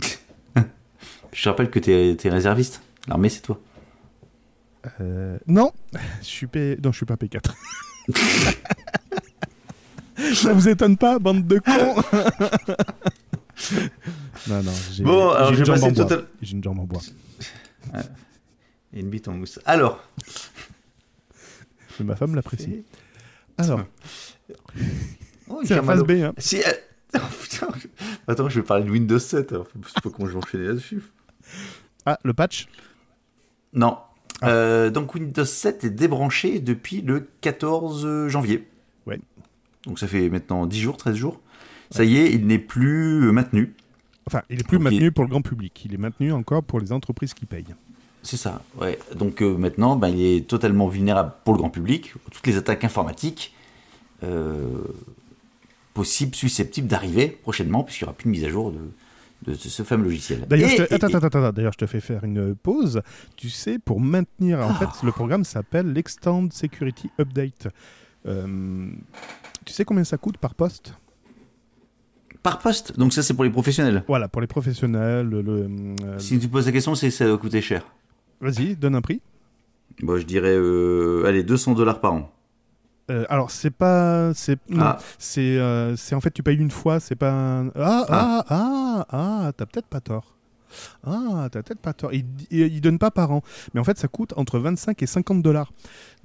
[LAUGHS] je te rappelle que tu es, réserviste. L'armée, c'est toi. Euh, non, je suis P... non, je suis pas P4. [LAUGHS] Ça vous étonne pas, bande de cons [LAUGHS] Non, non, j'ai bon, alors une, jambe total... j'ai une jambe en bois. Et une bite en mousse. Alors Ma femme l'apprécie. Alors. Oh, c'est la phase B. Hein. Si, [LAUGHS] Attends, je vais parler de Windows 7. Alors, je sais pas comment je vais enchaîner là-dessus. Ah, le patch? Non. Ah. Euh, donc Windows 7 est débranché depuis le 14 janvier. Ouais. Donc ça fait maintenant 10 jours, 13 jours. Ça y est, il n'est plus maintenu. Enfin, il n'est plus maintenu pour le grand public. Il est maintenu encore pour les entreprises qui payent. C'est ça, ouais. Donc euh, maintenant, ben, il est totalement vulnérable pour le grand public. Toutes les attaques informatiques. Euh, possible, susceptible d'arriver prochainement, puisqu'il n'y aura plus de mise à jour de, de ce fameux logiciel. D'ailleurs, je, attends, attends, attends, d'ailleurs, je te fais faire une pause. Tu sais, pour maintenir, en fait, le programme s'appelle l'Extend Security Update. Euh, tu sais combien ça coûte par poste? Par poste? Donc ça, c'est pour les professionnels? Voilà, pour les professionnels. Le, euh, si tu poses la question, c'est ça doit coûter cher. Vas-y, donne un prix. Bon, je dirais, euh, allez, 200 dollars par an. Euh, alors c'est pas c'est ah. euh, c'est en fait tu payes une fois c'est pas ah ah ah ah, ah t'as peut-être pas tort Ah, t'as peut-être pas tort. Il, il, donne pas par an. Mais en fait, ça coûte entre 25 et 50 dollars.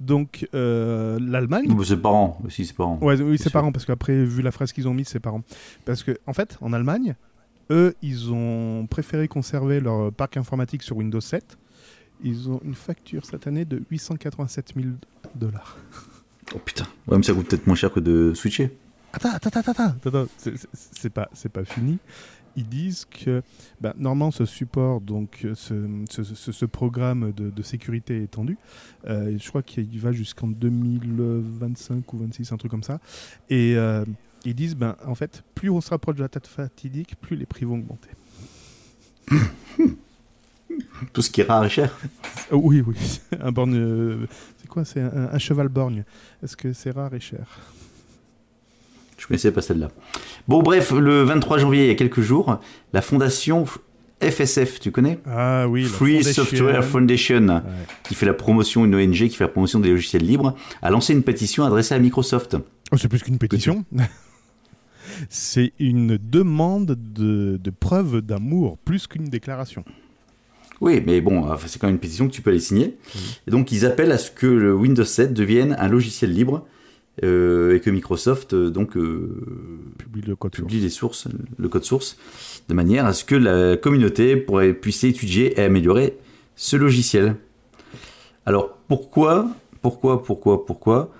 Donc, euh, l'Allemagne. C'est par an, aussi, c'est par an. Ouais, oui, c'est par an, parce qu'après, vu la phrase qu'ils ont mise, c'est par an. Parce que, en fait, en Allemagne, eux, ils ont préféré conserver leur parc informatique sur Windows 7. Ils ont une facture cette année de 887 000 dollars. Oh putain, ouais, mais ça coûte peut-être moins cher que de switcher. Attends, attends, attends, attends, attends. c'est pas, c'est pas fini. Ils disent que bah, normalement ce support, donc ce, ce, ce, programme de, de, sécurité étendu, euh, je crois qu'il va jusqu'en 2025 ou 26, un truc comme ça. Et euh, ils disent, ben, en fait, plus on se rapproche de la date fatidique, plus les prix vont augmenter. [LAUGHS] Tout ce qui est rare et cher. Euh, oui, oui. [LAUGHS] Un borgne. C'est quoi C'est un, cheval borgne. Est-ce que c'est rare et cher? Je connaissais pas celle-là. Bon, bref, le 23 janvier, il y a quelques jours, la fondation FSF, tu connais? Ah oui. Free Software Foundation, qui fait la promotion, une ONG qui fait la promotion des logiciels libres, a lancé une pétition adressée à Microsoft. Oh, c'est plus qu'une pétition. [LAUGHS] c'est une demande de, de preuve d'amour, plus qu'une déclaration. Oui, mais bon, c'est quand même une pétition que tu peux aller signer. Et donc, ils appellent à ce que le Windows 7 devienne un logiciel libre euh, et que Microsoft euh, donc euh, publie, le code publie les sources, le code source, de manière à ce que la communauté pourrait, puisse étudier et améliorer ce logiciel. Alors, pourquoi, pourquoi, pourquoi, pourquoi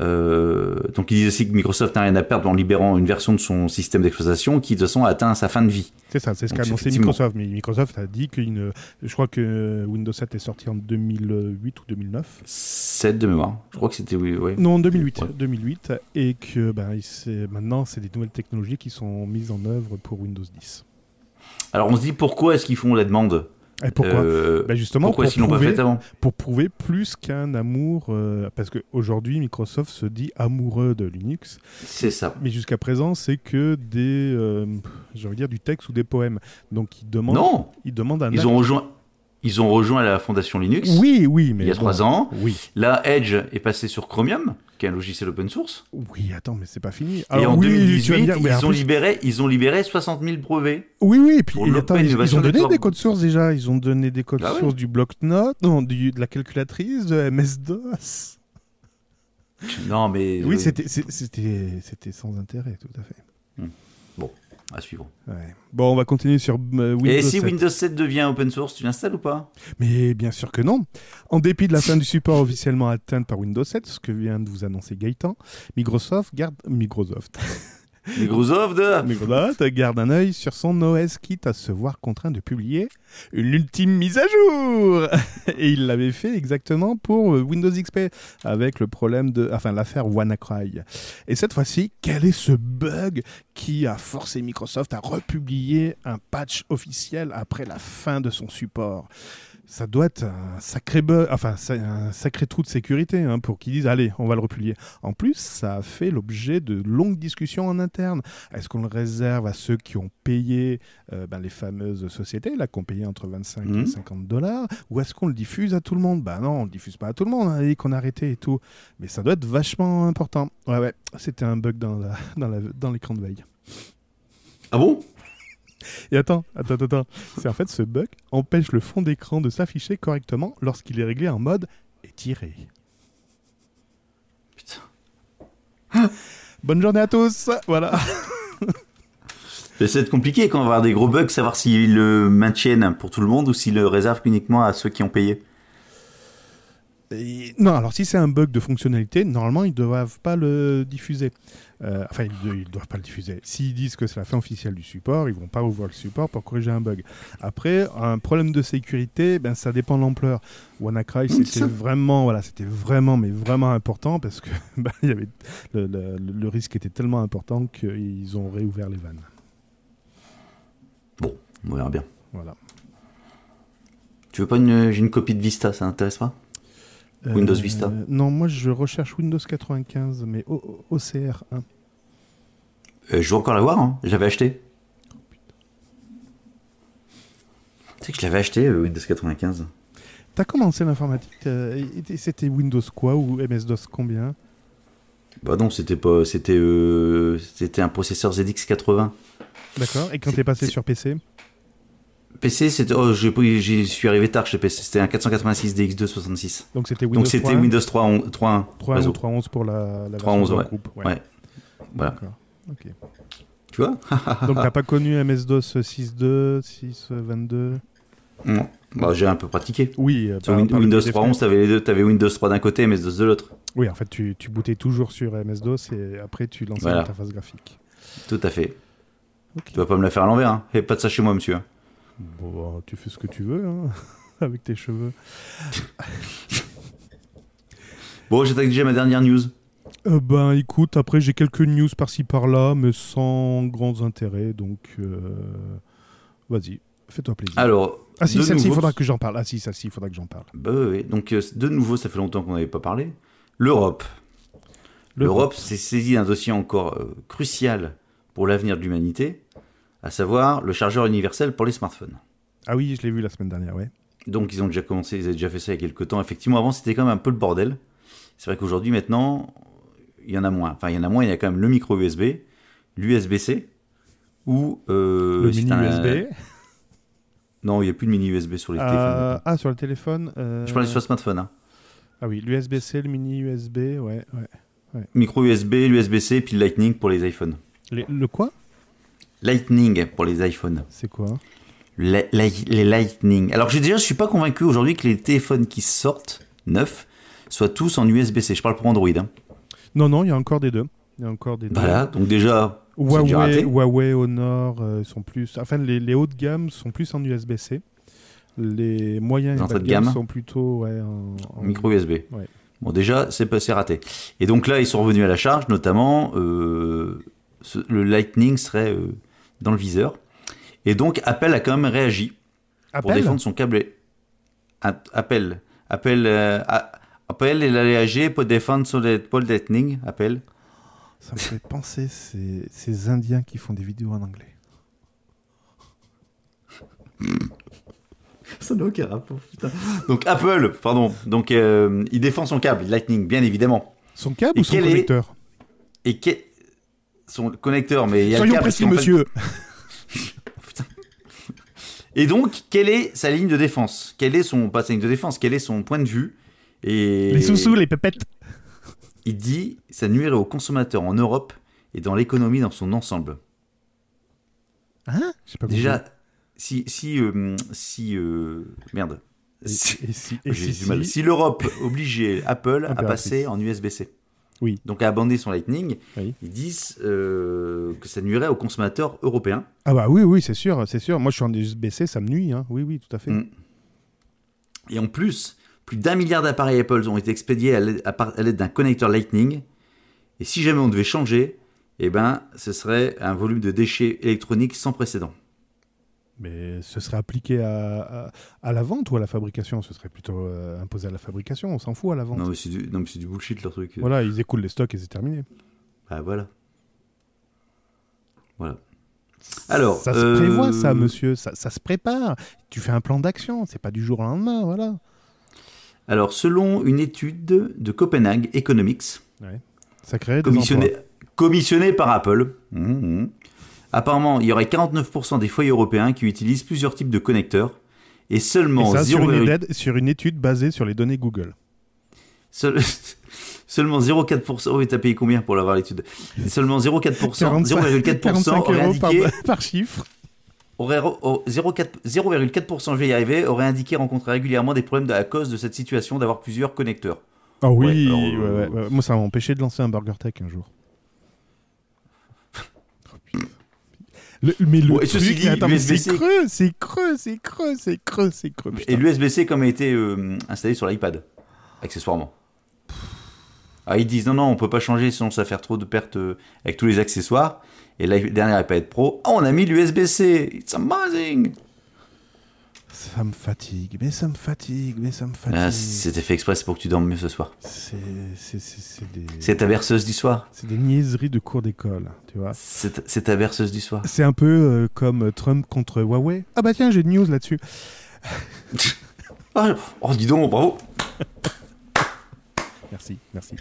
euh, donc ils disent aussi que Microsoft n'a rien à perdre en libérant une version de son système d'exploitation qui de toute façon a atteint sa fin de vie. C'est ça, c'est ce qu'a annoncé Microsoft. Mais Microsoft a dit que je crois que Windows 7 est sorti en 2008 ou 2009. 7 de mémoire. Je crois que c'était oui, Non, en 2008, 2008 et que ben, maintenant c'est des nouvelles technologies qui sont mises en œuvre pour Windows 10. Alors on se dit pourquoi est-ce qu'ils font la demande? Et pourquoi euh, bah, Justement, pourquoi pour, prouver, pas fait avant pour prouver plus qu'un amour. Euh, parce qu'aujourd'hui, Microsoft se dit amoureux de Linux. C'est ça. Mais jusqu'à présent, c'est que des. Euh, j'ai envie de dire du texte ou des poèmes. Donc, ils demandent. Non Ils demandent un. Ils ont rejoint. Ils ont rejoint la fondation Linux. Oui, oui, mais il y a trois ans. Oui. Là, Edge est passé sur Chromium, qui est un logiciel open source. Oui, attends, mais c'est pas fini. et en 2018, ils, ont libéré, ils ont libéré 60 000 brevets. Oui, oui, et puis ils, ont donné des codes sources déjà. Ils ont donné des codes ah sources du bloc-notes, de la calculatrice, de MS-DOS. Non, mais. Oui, c'était sans intérêt, tout à fait. Hmm. À suivre. Bon, on va continuer sur euh, Windows Et si Windows 7 devient open source, tu l'installes ou pas? Mais bien sûr que non. En dépit de la fin du support officiellement atteinte par Windows 7, ce que vient de vous annoncer Gaëtan, Microsoft garde Microsoft. [LAUGHS] Microsoft Microsoft garde un œil sur son OS, quitte à se voir contraint de publier une ultime mise à jour. [LAUGHS] Et il l'avait fait exactement pour euh, Windows XP avec le problème de, enfin l'affaire WannaCry. Et cette fois-ci, quel est ce bug qui a forcé Microsoft à republier un patch officiel après la fin de son support? Ça doit être un sacré enfin un sacré trou de sécurité hein, pour qu'ils disent allez, on va le replier. En plus, ça a fait l'objet de longues discussions en interne. Est-ce qu'on le réserve à ceux qui ont payé euh, ben, les fameuses sociétés là, qui ont payé entre 25 et 50 mmh. dollars, ou est-ce qu'on le diffuse à tout le monde? Bah non, on le diffuse pas à tout le monde, hein, qu'on a arrêté et tout. Mais ça doit être vachement important. Ouais ouais, c'était un bug dans la, dans la, dans l'écran de veille. Ah bon? Et attends, attends, attends. C'est en fait ce bug empêche le fond d'écran de s'afficher correctement lorsqu'il est réglé en mode étiré. Putain. Bonne journée à tous. Voilà. C'est compliqué quand on va avoir des gros bugs, savoir s'ils le maintiennent pour tout le monde ou s'ils le réservent uniquement à ceux qui ont payé. non, alors si c'est un bug de fonctionnalité, normalement ils ne doivent pas le diffuser. Euh, enfin, ils ne doivent pas le diffuser. S'ils disent que c'est la fin officielle du support, ils vont pas ouvrir le support pour corriger un bug. Après, un problème de sécurité, ben, ça dépend de l'ampleur. WannaCry, c'était vraiment, voilà, c'était vraiment, mais vraiment important parce que [LAUGHS] ben, y avait, le, risque était tellement important qu'ils ont réouvert les vannes. Bon, on verra bien. Voilà. Tu veux pas une, une copie de Vista, ça n'intéresse pas? Windows euh, Vista Non, moi je recherche Windows 95, mais OCR 1. Euh, je veux encore l'avoir, hein. j'avais acheté. tu sais que je l'avais acheté, euh, Windows 95. T'as commencé l'informatique C'était Windows quoi ou MS-DOS combien? Bah non, c'était pas, c'était, c'était un processeur ZX80. D'accord. Et quand t'es passé sur PC PC, c'était, oh, j'y suis arrivé tard chez PC. C'était un 486 DX2 66. Donc c'était Windows, Donc c'était Windows 3.1. 3.1 3.11 pour la, la 3.11, ouais. groupe. Ouais. ouais. Voilà. Ok. Tu vois? [LAUGHS] Donc t'as pas connu MS-DOS 6.2, 6.22 Non. Bah, j'ai un peu pratiqué. Oui. Sur Windows 3.11, t'avais, les deux, avais Windows 3 d'un côté et MS-DOS de l'autre. Oui, en fait, tu, tu bootais toujours sur MS-DOS et après tu lançais voilà. l'interface graphique. Tout à fait. Okay. Tu vas pas me la faire à l'envers, hein. Et pas de ça chez moi, monsieur. Bon, bah, tu fais ce que tu veux, hein, [LAUGHS] avec tes cheveux. [LAUGHS] bon, j'attaque déjà ma dernière news. Euh, ben écoute, après j'ai quelques news par-ci par-là, mais sans grands intérêts, donc euh, vas-y, fais-toi plaisir. Alors, ah si, celle-ci, il faudra que j'en parle. Ah si, celle-ci, il faudra que j'en parle. Bah oui, donc euh, de nouveau, ça fait longtemps qu'on n'avait pas parlé. L'Europe. L'Europe s'est saisie d'un dossier encore crucial pour l'avenir de l'humanité, à savoir le chargeur universel pour les smartphones. Ah oui, je l'ai vu la semaine dernière, ouais. Donc ils ont déjà commencé, ils avaient déjà fait ça il y a quelques temps. Effectivement, avant c'était quand même un peu le bordel. C'est vrai qu'aujourd'hui, maintenant, il y en a moins. Enfin, il y en a moins, il y a quand même le micro USB, l'USB-C, ou... Euh, le mini USB [LAUGHS] Non, il n'y a plus de mini USB sur les euh, téléphones. Ah, sur le téléphone euh... Je parlais sur le smartphone. Hein. Ah oui, l'USB-C, le mini USB, ouais, ouais. ouais. Micro USB, l'USB-C, puis le Lightning pour les iPhones. le quoi? Lightning pour les iPhones. C'est quoi les, les, Lightning. Alors, déjà, je suis pas convaincu aujourd'hui que les téléphones qui sortent neufs soient tous en USB-C. Je parle pour Android. Hein. Non, non, il y a encore des deux. Il y a encore des deux. Voilà, donc déjà. Huawei, Huawei, Honor euh, sont plus. Enfin, les, les hauts de gamme sont plus en USB-C. Les moyens et de gamme sont plutôt ouais, en, micro USB. Bon, déjà, c'est raté. Et donc là, ils sont revenus à la charge, notamment euh, le Lightning serait euh, dans le viseur. Et donc, Apple a quand même réagi pour défendre son câble. Apple. Apple, euh, Apple, il a réagi pour défendre son pôle Lightning. Apple. Ça me fait penser ces, ces Indiens qui font des vidéos en anglais. Ça n'a aucun rapport, putain. Donc Apple, pardon, donc euh, il défend son câble Lightning, bien évidemment. Son câble ou son connecteur? Et son connecteur, mais il y a Soyons précis, monsieur. [LAUGHS] Et donc, quelle est sa ligne de défense? Quelle est son pas sa ligne de défense Quel est son point de vue? Et les sous-sous, les pépettes. Il dit ça nuirait aux consommateurs en Europe et dans l'économie dans son ensemble. Hein? Pas Déjà, si si euh, si euh, merde. [LAUGHS] Si, si, l'Europe obligeait Apple à passer en USB-C. Oui. Donc à abandonner son Lightning, ils disent euh, que ça nuirait aux consommateurs européens. Ah bah oui, oui, c'est sûr, c'est sûr. Moi, je suis en USB-C, ça me nuit. Hein. Oui, oui, tout à fait. Mm. Et en plus, plus d'un milliard d'appareils Apple ont été expédiés à l'aide d'un connecteur Lightning. Et si jamais on devait changer, eh ben, ce serait un volume de déchets électroniques sans précédent. Mais ce serait appliqué à, à, la vente ou à la fabrication? Ce serait plutôt euh, imposé à la fabrication, on s'en fout à la vente. Non, mais c'est du, du, bullshit leur truc. Voilà, ils écoulent les stocks et c'est terminé. Bah voilà. Voilà. Alors, ça se prévoit ça, euh, monsieur, ça, ça, se prépare. Tu fais un plan d'action, c'est pas du jour au lendemain, voilà. Alors, selon une étude de Copenhague Economics, ouais. ça crée commissionnée, commissionnée par Apple, mmh, mmh. Apparemment, il y aurait 49% des foyers européens qui utilisent plusieurs types de connecteurs et seulement sur, une sur, une étude basée sur les données Google. [LAUGHS] seulement 0,4%. Oh, t'as payé combien pour l'avoir l'étude? Seulement 0,4%. 0,4% aurait indiqué. [LAUGHS] Par, chiffre. 0,4%, je vais y arriver, aurait indiqué rencontrer régulièrement des problèmes à cause de cette situation d'avoir plusieurs connecteurs. Ah oui, euh, moi ça m'a empêché de lancer un Burger Tech un jour. Mais le truc, c'est creux, c'est creux, c'est creux, c'est creux, c'est creux. Et l'USB-C comme a été euh, installé sur l'iPad, accessoirement. Ah, ils disent non, non, on peut pas changer sinon ça va faire trop de pertes euh, avec tous les accessoires. Et la dernière iPad Pro, oh, on a mis l'USB-C, it's amazing! Ça me fatigue, mais ça me fatigue, mais ça me fatigue. Ah, C'était fait exprès, pour que tu dormes mieux ce soir. C'est ta berceuse du soir. C'est des niaiseries de cours d'école, tu vois. C'est ta berceuse du soir. C'est un peu euh, comme Trump contre Huawei. Ah bah tiens, j'ai une news là-dessus. [LAUGHS] Ah, oh, dis donc, bravo. merci, merci.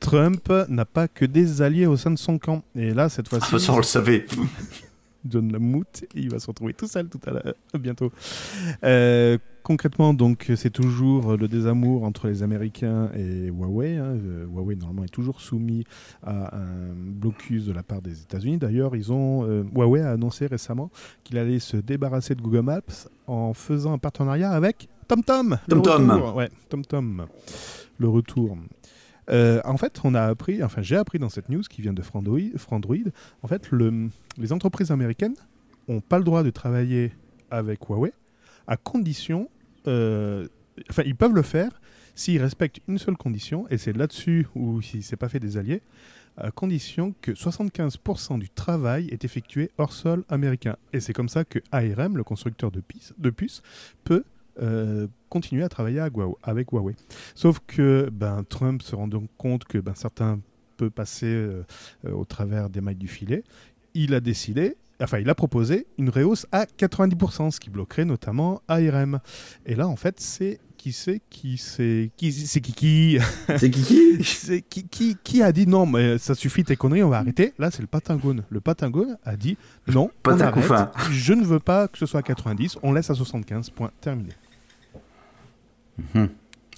Trump n'a pas que des alliés au sein de son camp. Et là, cette fois-ci. Ah, ça, on le savait. [LAUGHS] John Lamoute, il va se retrouver tout seul tout à l'heure, [LAUGHS] bientôt. Euh, concrètement, donc, c'est toujours le désamour entre les Américains et Huawei. Hein. Euh, Huawei, normalement, est toujours soumis à un blocus de la part des États-Unis. D'ailleurs, ils ont, euh, Huawei a annoncé récemment qu'il allait se débarrasser de Google Maps en faisant un partenariat avec TomTom. TomTom. Ouais, TomTom. Le retour. Euh, en fait, on a appris, enfin j'ai appris dans cette news qui vient de Frandroid, en fait, le, les entreprises américaines n'ont pas le droit de travailler avec Huawei à condition, euh, enfin ils peuvent le faire s'ils respectent une seule condition, et c'est là-dessus où il s'est pas fait des alliés, à condition que 75% du travail est effectué hors sol américain. Et c'est comme ça que ARM, le constructeur de, de puces, peut euh, continuer à travailler avec Huawei. Sauf que ben, Trump se rend donc compte que ben, certains peuvent passer euh, au travers des mailles du filet. Il a décidé, enfin il a proposé une rehausse à 90%, ce qui bloquerait notamment ARM. Et là, en fait, c'est qui c'est qui c'est qui c'est qui [LAUGHS] c'est qui qui, qui qui a dit non mais ça suffit tes conneries on va arrêter. Là c'est le Patagone. Le Patagone a dit non on arrête, je ne veux pas que ce soit à 90 on laisse à 75 point terminé Mhm.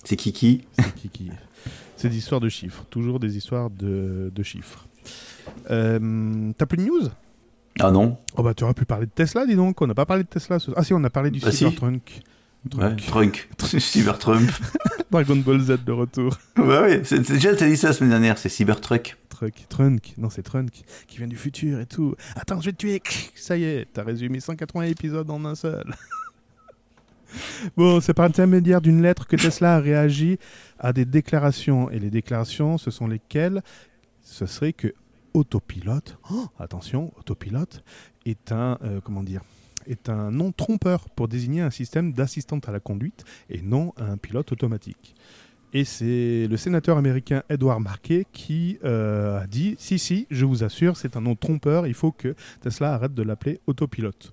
C'est Kiki C'est Kiki. [LAUGHS] C'est des histoires de chiffres. Toujours des histoires de, de chiffres. Euh, T'as plus de news? Ah non. Oh bah tu aurais pu parler de Tesla, dis donc. On n'a pas parlé de Tesla. Ah si, on a parlé du bah Cybertrunk. Trunk. [LAUGHS] Trunk. Cybertrunk. [LAUGHS] Dragon Ball Z de retour. Bah oui, déjà t'as dit ça la semaine dernière, c'est Cybertruck. Trunk. Trunk. Non, c'est Trunk qui vient du futur et tout. Attends, je vais te tuer. Ça y est, t'as résumé 180 épisodes en un seul. [LAUGHS] Bon, c'est par intermédiaire d'une lettre que Tesla a réagi à des déclarations. Et les déclarations, ce sont lesquelles? Ce serait que autopilote, oh, attention, autopilote est un, euh, comment dire, est un nom trompeur pour désigner un système d'assistante à la conduite et non un pilote automatique. Et c'est le sénateur américain Edward Marquet qui euh, a dit Si, si, je vous assure, c'est un nom trompeur, il faut que Tesla arrête de l'appeler autopilote.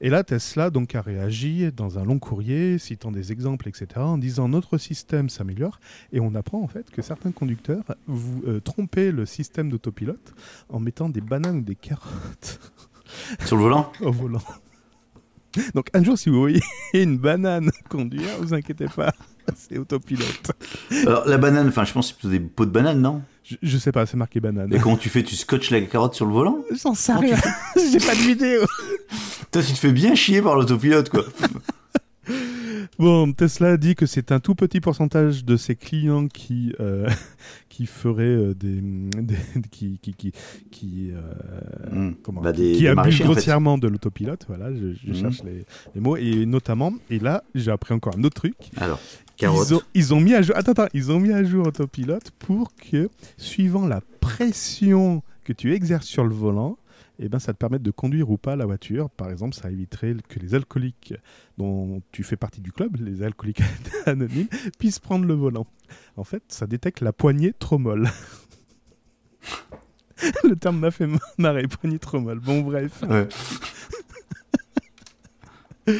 Et là, Tesla donc a réagi dans un long courrier, citant des exemples, etc., en disant notre système s'améliore. Et on apprend en fait que certains conducteurs vous euh, trompez le système d'autopilote en mettant des bananes ou des carottes. [LAUGHS] Sur le volant? Au volant. Donc un jour, si vous voyez une banane conduire, vous inquiétez pas, [LAUGHS] c'est autopilote. Alors la banane, enfin je pense que c'est des pots de banane, non? Je, sais pas, c'est marqué banane. Et comment tu fais? Tu scotches la carotte sur le volant? J'en sais rien. [LAUGHS] J'ai pas de vidéo. Toi, tu te fais bien chier par l'autopilote, quoi. [LAUGHS] Bon, Tesla dit que c'est un tout petit pourcentage de ses clients qui euh, [LAUGHS] qui feraient euh, des, [LAUGHS] qui qui qui qui, euh, hmm. comment, bah, qui, abusent grossièrement de l'autopilote. Voilà, je, hmm. cherche les, les, mots et notamment et là j'ai appris encore un autre truc. Alors, ils ont, ils ont, mis à jour, attends, attends, ils ont mis à jour autopilote pour que suivant la pression que tu exerces sur le volant, eh ben, ça te permet de conduire ou pas la voiture. Par exemple, ça éviterait que les alcooliques dont tu fais partie du club, les alcooliques [LAUGHS] anonymes, puissent prendre le volant. En fait, ça détecte la poignée trop molle. [LAUGHS] le terme m'a fait marrer, poignée trop molle. Bon, bref. [LAUGHS]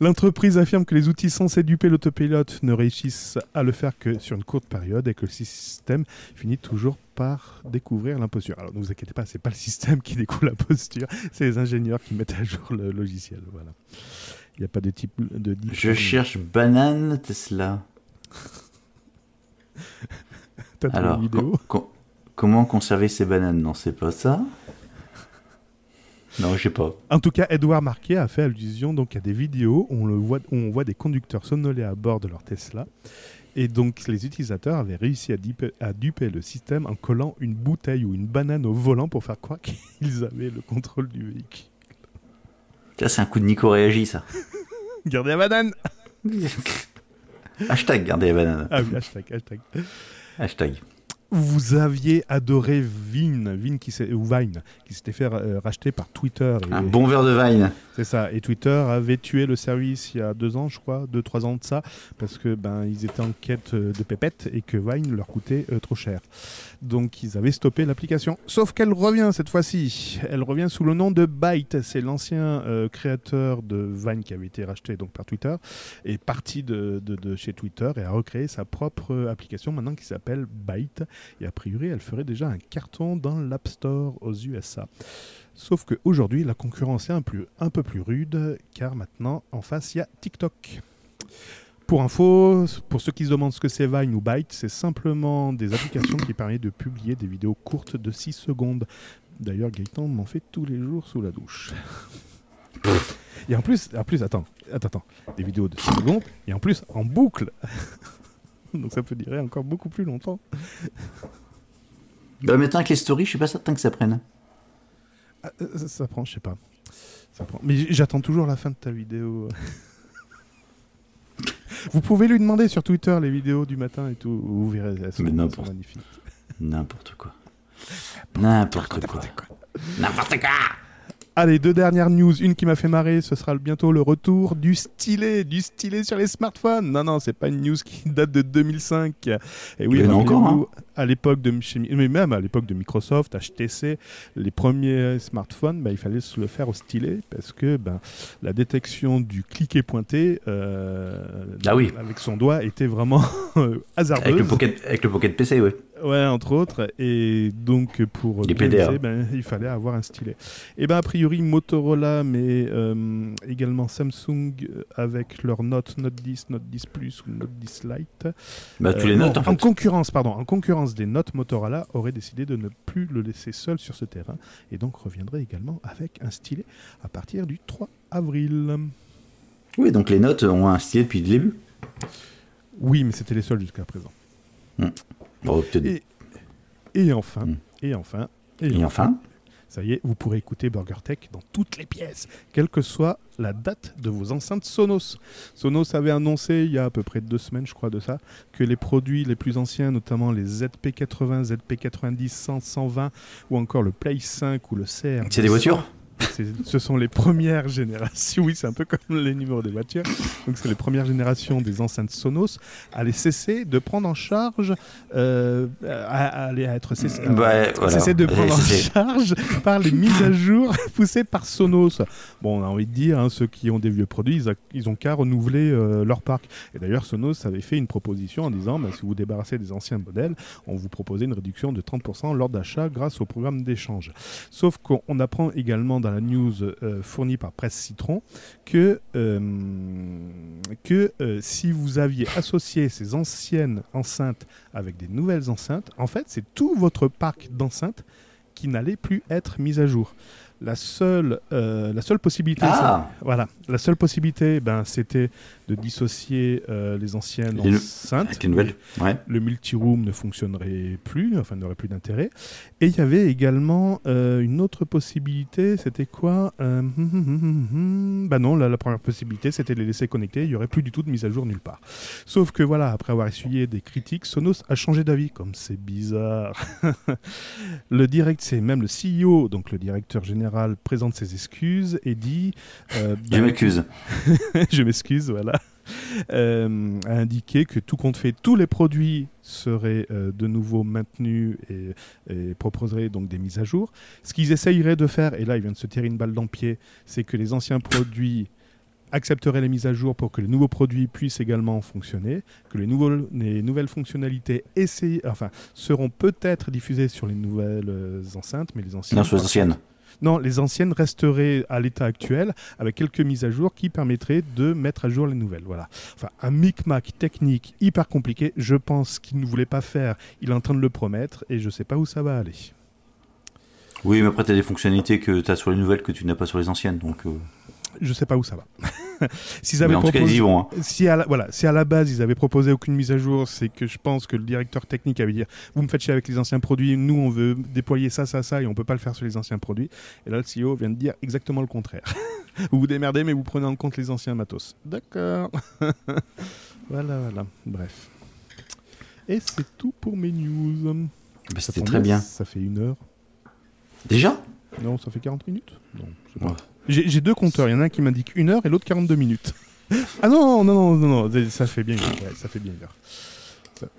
L'entreprise affirme que les outils censés duper l'autopilote ne réussissent à le faire que sur une courte période et que le système finit toujours par découvrir l'imposture. Alors ne vous inquiétez pas, c'est pas le système qui [LAUGHS] découvre l'imposture, c'est les ingénieurs qui mettent à jour le logiciel. Voilà. Il n'y a pas de type de. Je cherche banane Tesla. [LAUGHS] T'as vidéo? Comment conserver ces bananes? Non, c'est pas ça. Non, je sais pas. En tout cas, Edouard Marquet a fait allusion donc à des vidéos où on, le voit, on voit des conducteurs somnolés à bord de leur Tesla. Et donc, les utilisateurs avaient réussi à duper, à duper le système en collant une bouteille ou une banane au volant pour faire croire [LAUGHS] qu'ils avaient le contrôle du véhicule. Ça, c'est un coup de Nico réagi, ça. [LAUGHS] Gardez la banane [LAUGHS] Hashtag gardez la banane. Ah oui, hashtag, hashtag. Hashtag vous aviez adoré Vine, Vine qui ou Vine, qui s'était fait euh, racheter par Twitter. Un bon verre de Vine. C'est ça. Et Twitter avait tué le service il y a deux ans, je crois, deux trois ans de ça, parce que ben ils étaient en quête euh, de pépettes et que Vine leur coûtait euh, trop cher. Donc ils avaient stoppé l'application. Sauf qu'elle revient cette fois-ci. Elle revient sous le nom de Byte. C'est l'ancien créateur de Vine qui avait été racheté donc par Twitter, est parti de, chez Twitter et a recréé sa propre application maintenant qui s'appelle Byte et a priori elle ferait déjà un carton dans l'App Store aux USA. Sauf qu'aujourd'hui la concurrence est un peu plus rude car maintenant en face il y a TikTok. Pour info, pour ceux qui se demandent ce que c'est Vine ou Byte, c'est simplement des applications qui permettent de publier des vidéos courtes de 6 secondes. D'ailleurs, Gaëtan m'en fait tous les jours sous la douche. et en plus, en plus attends, attends, attends, des vidéos de 6 secondes, et en plus en boucle. [LAUGHS] Donc ça peut durer encore beaucoup plus longtemps. Bah maintenant avec les stories, je suis pas certain que ça prenne. Ah, euh, ça, prend, je sais pas. Ça prend. Mais j'attends toujours la fin de ta vidéo. Vous pouvez lui demander sur Twitter les vidéos du matin et tout. Vous verrez, elles sont, magnifiques. N'importe quoi. N'importe quoi. N'importe quoi. Allez, deux dernières news. Une qui m'a fait marrer, ce sera bientôt le retour du stylet, du stylet sur les smartphones. Non, non, c'est pas une news qui [LAUGHS] date de 2005. Et oui, encore, hein. à l'époque de mais même à l'époque de Microsoft, HTC, les premiers smartphones, bah, il fallait se le faire au stylet parce que ben, la détection du cliquer pointé euh, ah oui. avec son doigt était vraiment hasardeuse. [LAUGHS] Avec le pocket, avec le pocket PC, oui. Ouais, entre autres. Et donc, pour les PDA. Ben, il fallait avoir un stylet. Et ben, a priori, Motorola, mais euh, également Samsung euh, avec leur Note, Note 10, Note 10 Plus ou Note 10 Lite. Bah, les euh, notes, en, concurrence, pardon, en concurrence des notes Motorola, auraient décidé de ne plus le laisser seul sur ce terrain et donc reviendrait également avec un stylet à partir du 3 avril. Oui, donc les notes ont un stylet depuis le début. Oui, mais c'était les seuls jusqu'à présent. Hmm et, enfin, et enfin, et, enfin, ça y est, vous pourrez écouter BurgerTech dans toutes les pièces, quelle que soit la date de vos enceintes Sonos. Sonos avait annoncé il y a à peu près deux semaines, je crois, de ça, que les produits les plus anciens, notamment les ZP80, ZP90, 100, 120 ou encore le Play 5 ou le CR. C'est des voitures? Ce sont les premières générations, oui, c'est un peu comme les numéros des voitures. Donc, c'est les premières générations des enceintes Sonos à les cesser de prendre en charge, euh, à, à, être cessé, de prendre en charge par les mises à jour [LAUGHS] poussées par Sonos. Bon, on a envie de dire, hein, ceux qui ont des vieux produits, ils, ont qu'à renouveler euh, leur parc. Et d'ailleurs, Sonos avait fait une proposition en disant, bah, si vous vous débarrassez des anciens modèles, on vous proposait une réduction de 30% lors d'achat grâce au programme d'échange. Sauf qu'on apprend également dans la news euh, fournie par Presse Citron que, euh, que euh, si vous aviez associé ces anciennes enceintes avec des nouvelles enceintes, en fait, c'est tout votre parc d'enceintes qui n'allait plus être mis à jour. La seule, la seule possibilité, ah. voilà, la seule possibilité, ben, c'était de dissocier euh, les anciennes enceintes. Le multi-room ne fonctionnerait plus, enfin n'aurait plus d'intérêt. Et il y avait également euh, une autre possibilité, c'était quoi euh, [LAUGHS] Bah non, la, la première possibilité, c'était de les laisser connecter, il n'y aurait plus du tout de mise à jour nulle part. Sauf que voilà, après avoir essuyé des critiques, Sonos a changé d'avis, comme c'est bizarre. [LAUGHS] le direct, c'est même le CEO, donc le directeur général, présente ses excuses et dit... je bah, m'excuse. [LAUGHS] je m'excuse, voilà. [LAUGHS] Euh, a indiqué que tout compte fait, tous les produits seraient euh, de nouveau maintenus et, proposeraient donc des mises à jour. Ce qu'ils essayeraient de faire, et là il vient de se tirer une balle dans le pied, c'est que les anciens produits accepteraient les mises à jour pour que les nouveaux produits puissent également fonctionner, que les, nouveaux, les nouvelles fonctionnalités enfin, seront peut-être diffusées sur les nouvelles euh, enceintes, mais les anciennes... Non, sur les anciennes. Non, les anciennes resteraient à l'état actuel avec quelques mises à jour qui permettraient de mettre à jour les nouvelles. Voilà. Enfin, un micmac technique hyper compliqué. Je pense qu'il ne voulait pas faire. Il est en train de le promettre et je ne sais pas où ça va aller. Oui, mais après, tu as des fonctionnalités que tu as sur les nouvelles que tu n'as pas sur les anciennes. Euh je sais pas où ça va. [LAUGHS] S'ils avaient proposé, hein. si à la, voilà, si à la base ils avaient proposé aucune mise à jour, c'est que je pense que le directeur technique avait dit vous me faites chier avec les anciens produits, nous on veut déployer ça, ça, ça et on peut pas le faire sur les anciens produits. Et là le CEO vient de dire exactement le contraire. [LAUGHS] vous vous démerdez mais vous prenez en compte les anciens matos. D'accord. [LAUGHS] voilà, voilà. Bref. Et c'est tout pour mes news. Bah, c'était très bien. Ça fait une heure. Déjà? Non, ça fait 40 minutes. Non, j'ai deux compteurs. Il y en a un qui m'indique une heure et l'autre 42 minutes. ah non, non, non, non, non, ça fait bien une heure. ça fait bien une heure.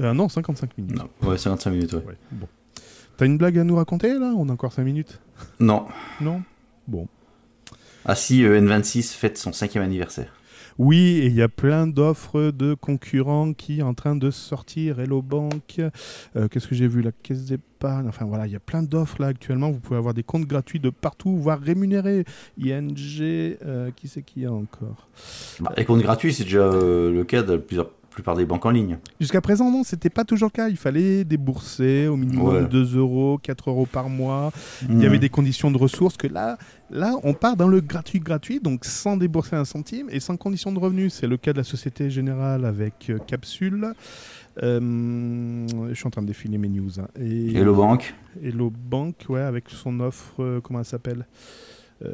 Euh, non, 55 minutes. ouais, 55 minutes, ouais. bon. T'as une blague à nous raconter là? On a encore 5 minutes? Non. Non? Bon. Ah si, euh, N26 fête son cinquième anniversaire. Oui, et il y a plein d'offres de concurrents qui sont en train de sortir. Hello Bank, euh, qu'est-ce que j'ai vu La Caisse d'épargne. Enfin voilà, il y a plein d'offres là actuellement. Vous pouvez avoir des comptes gratuits de partout, voire rémunérés. ING, euh, qui c'est qui a encore? Bah, Les comptes gratuits, c'est déjà le cas de plusieurs plupart des banques en ligne. Jusqu'à présent, non, c'était pas toujours le cas. Il fallait débourser au minimum 2 euros, 4 euros par mois. Il y avait mmh. des conditions de ressources que là, là, on part dans le gratuit gratuit, donc sans débourser un centime et sans condition de revenu. C'est le cas de la Société Générale avec euh, Capsule. Euh, je suis en train de défiler mes news. Hein. Et, Hello Bank. Hello Bank, ouais, avec son offre, euh, comment elle s'appelle? [LAUGHS]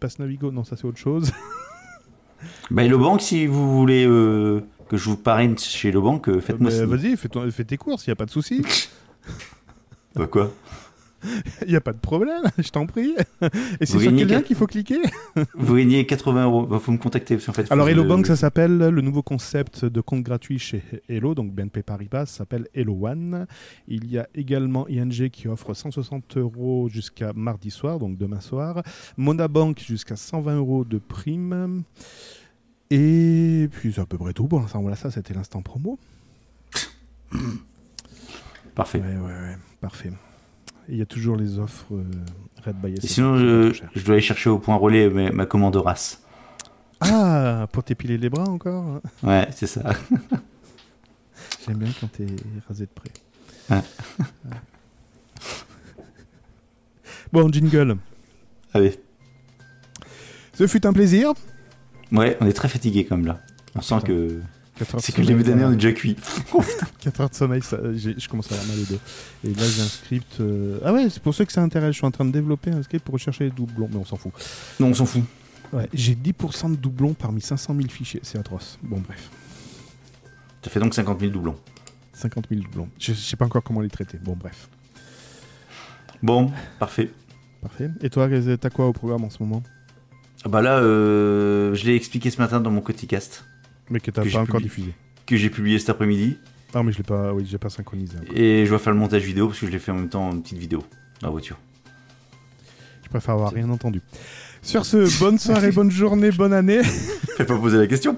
Passe Navigo, non, ça c'est autre chose. [LAUGHS] Bah, Hello Bank, si vous voulez euh, que je vous parraine chez Hello Bank, euh, faites-moi ça. Vas-y, fais, fais, tes courses, il n'y a pas de souci. [LAUGHS] bah quoi? [LAUGHS] Il n'y a pas de problème, [LAUGHS] je t'en prie. [LAUGHS] Et c'est sur quel lien qu'il faut cliquer Vous gagnez 80 euros. Il bah, faut me contacter. En fait, Alors, Hello Bank, ça s'appelle le nouveau concept de compte gratuit chez Hello, donc BNP Paribas, ça s'appelle Hello One. Il y a également ING qui offre 160 euros jusqu'à mardi soir, donc demain soir. Monabank jusqu'à 120 euros de prime. Et puis c'est à peu près tout. Bon, voilà, ça c'était l'instant promo. Parfait. Ouais, ouais, ouais, parfait. Il y a toujours les offres euh, Red by Et sinon, je, dois aller chercher au point relais ma, commande race. Ah, pour t'épiler les bras encore hein. Ouais, c'est ça. [LAUGHS] J'aime bien quand t'es rasé de près. [LAUGHS] bon, jingle. Allez. Ce fut un plaisir. Ouais, on est très fatigué comme là. On sent que. C'est que le début d'année, on est déjà cuit. [LAUGHS] 4 heures de sommeil, ça, je commence à avoir mal au dos. Et là, j'ai un script. Euh, ah ouais, c'est pour ceux que ça intéresse. Je suis en train de développer un script pour rechercher les doublons, mais on s'en fout. Non, on s'en fout. Ouais, j'ai 10% de doublons parmi 500 000 fichiers. C'est atroce. Bon, bref. Ça fait donc 50 000 doublons. 50 000 doublons. Je, sais pas encore comment les traiter. Bon, bref. Bon, parfait. Parfait. Et toi, t'as quoi au programme en ce moment? Ah Bah là, euh, je l'ai expliqué ce matin dans mon Coticast. Mais que t'as pas encore diffusé. Que j'ai publié cet après-midi. Ah, mais je l'ai pas, oui, j'ai pas synchronisé. Et je vais faire le montage vidéo parce que je l'ai fait en même temps une petite vidéo dans la voiture. Je préfère avoir rien entendu. Sur ce, bonne soirée, bonne journée, bonne année. [LAUGHS] Fais pas poser la question.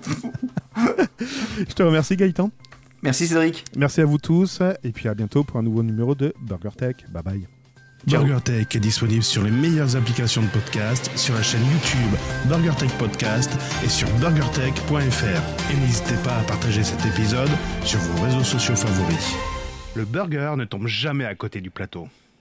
[LAUGHS] je te remercie Gaëtan. Merci Cédric. Merci à vous tous et puis à bientôt pour un nouveau numéro de Burger Tech. Bye bye. BurgerTech est disponible sur les meilleures applications de podcast, sur la chaîne YouTube BurgerTech Podcast et sur burgertech.fr. Et n'hésitez pas à partager cet épisode sur vos réseaux sociaux favoris. Le burger ne tombe jamais à côté du plateau.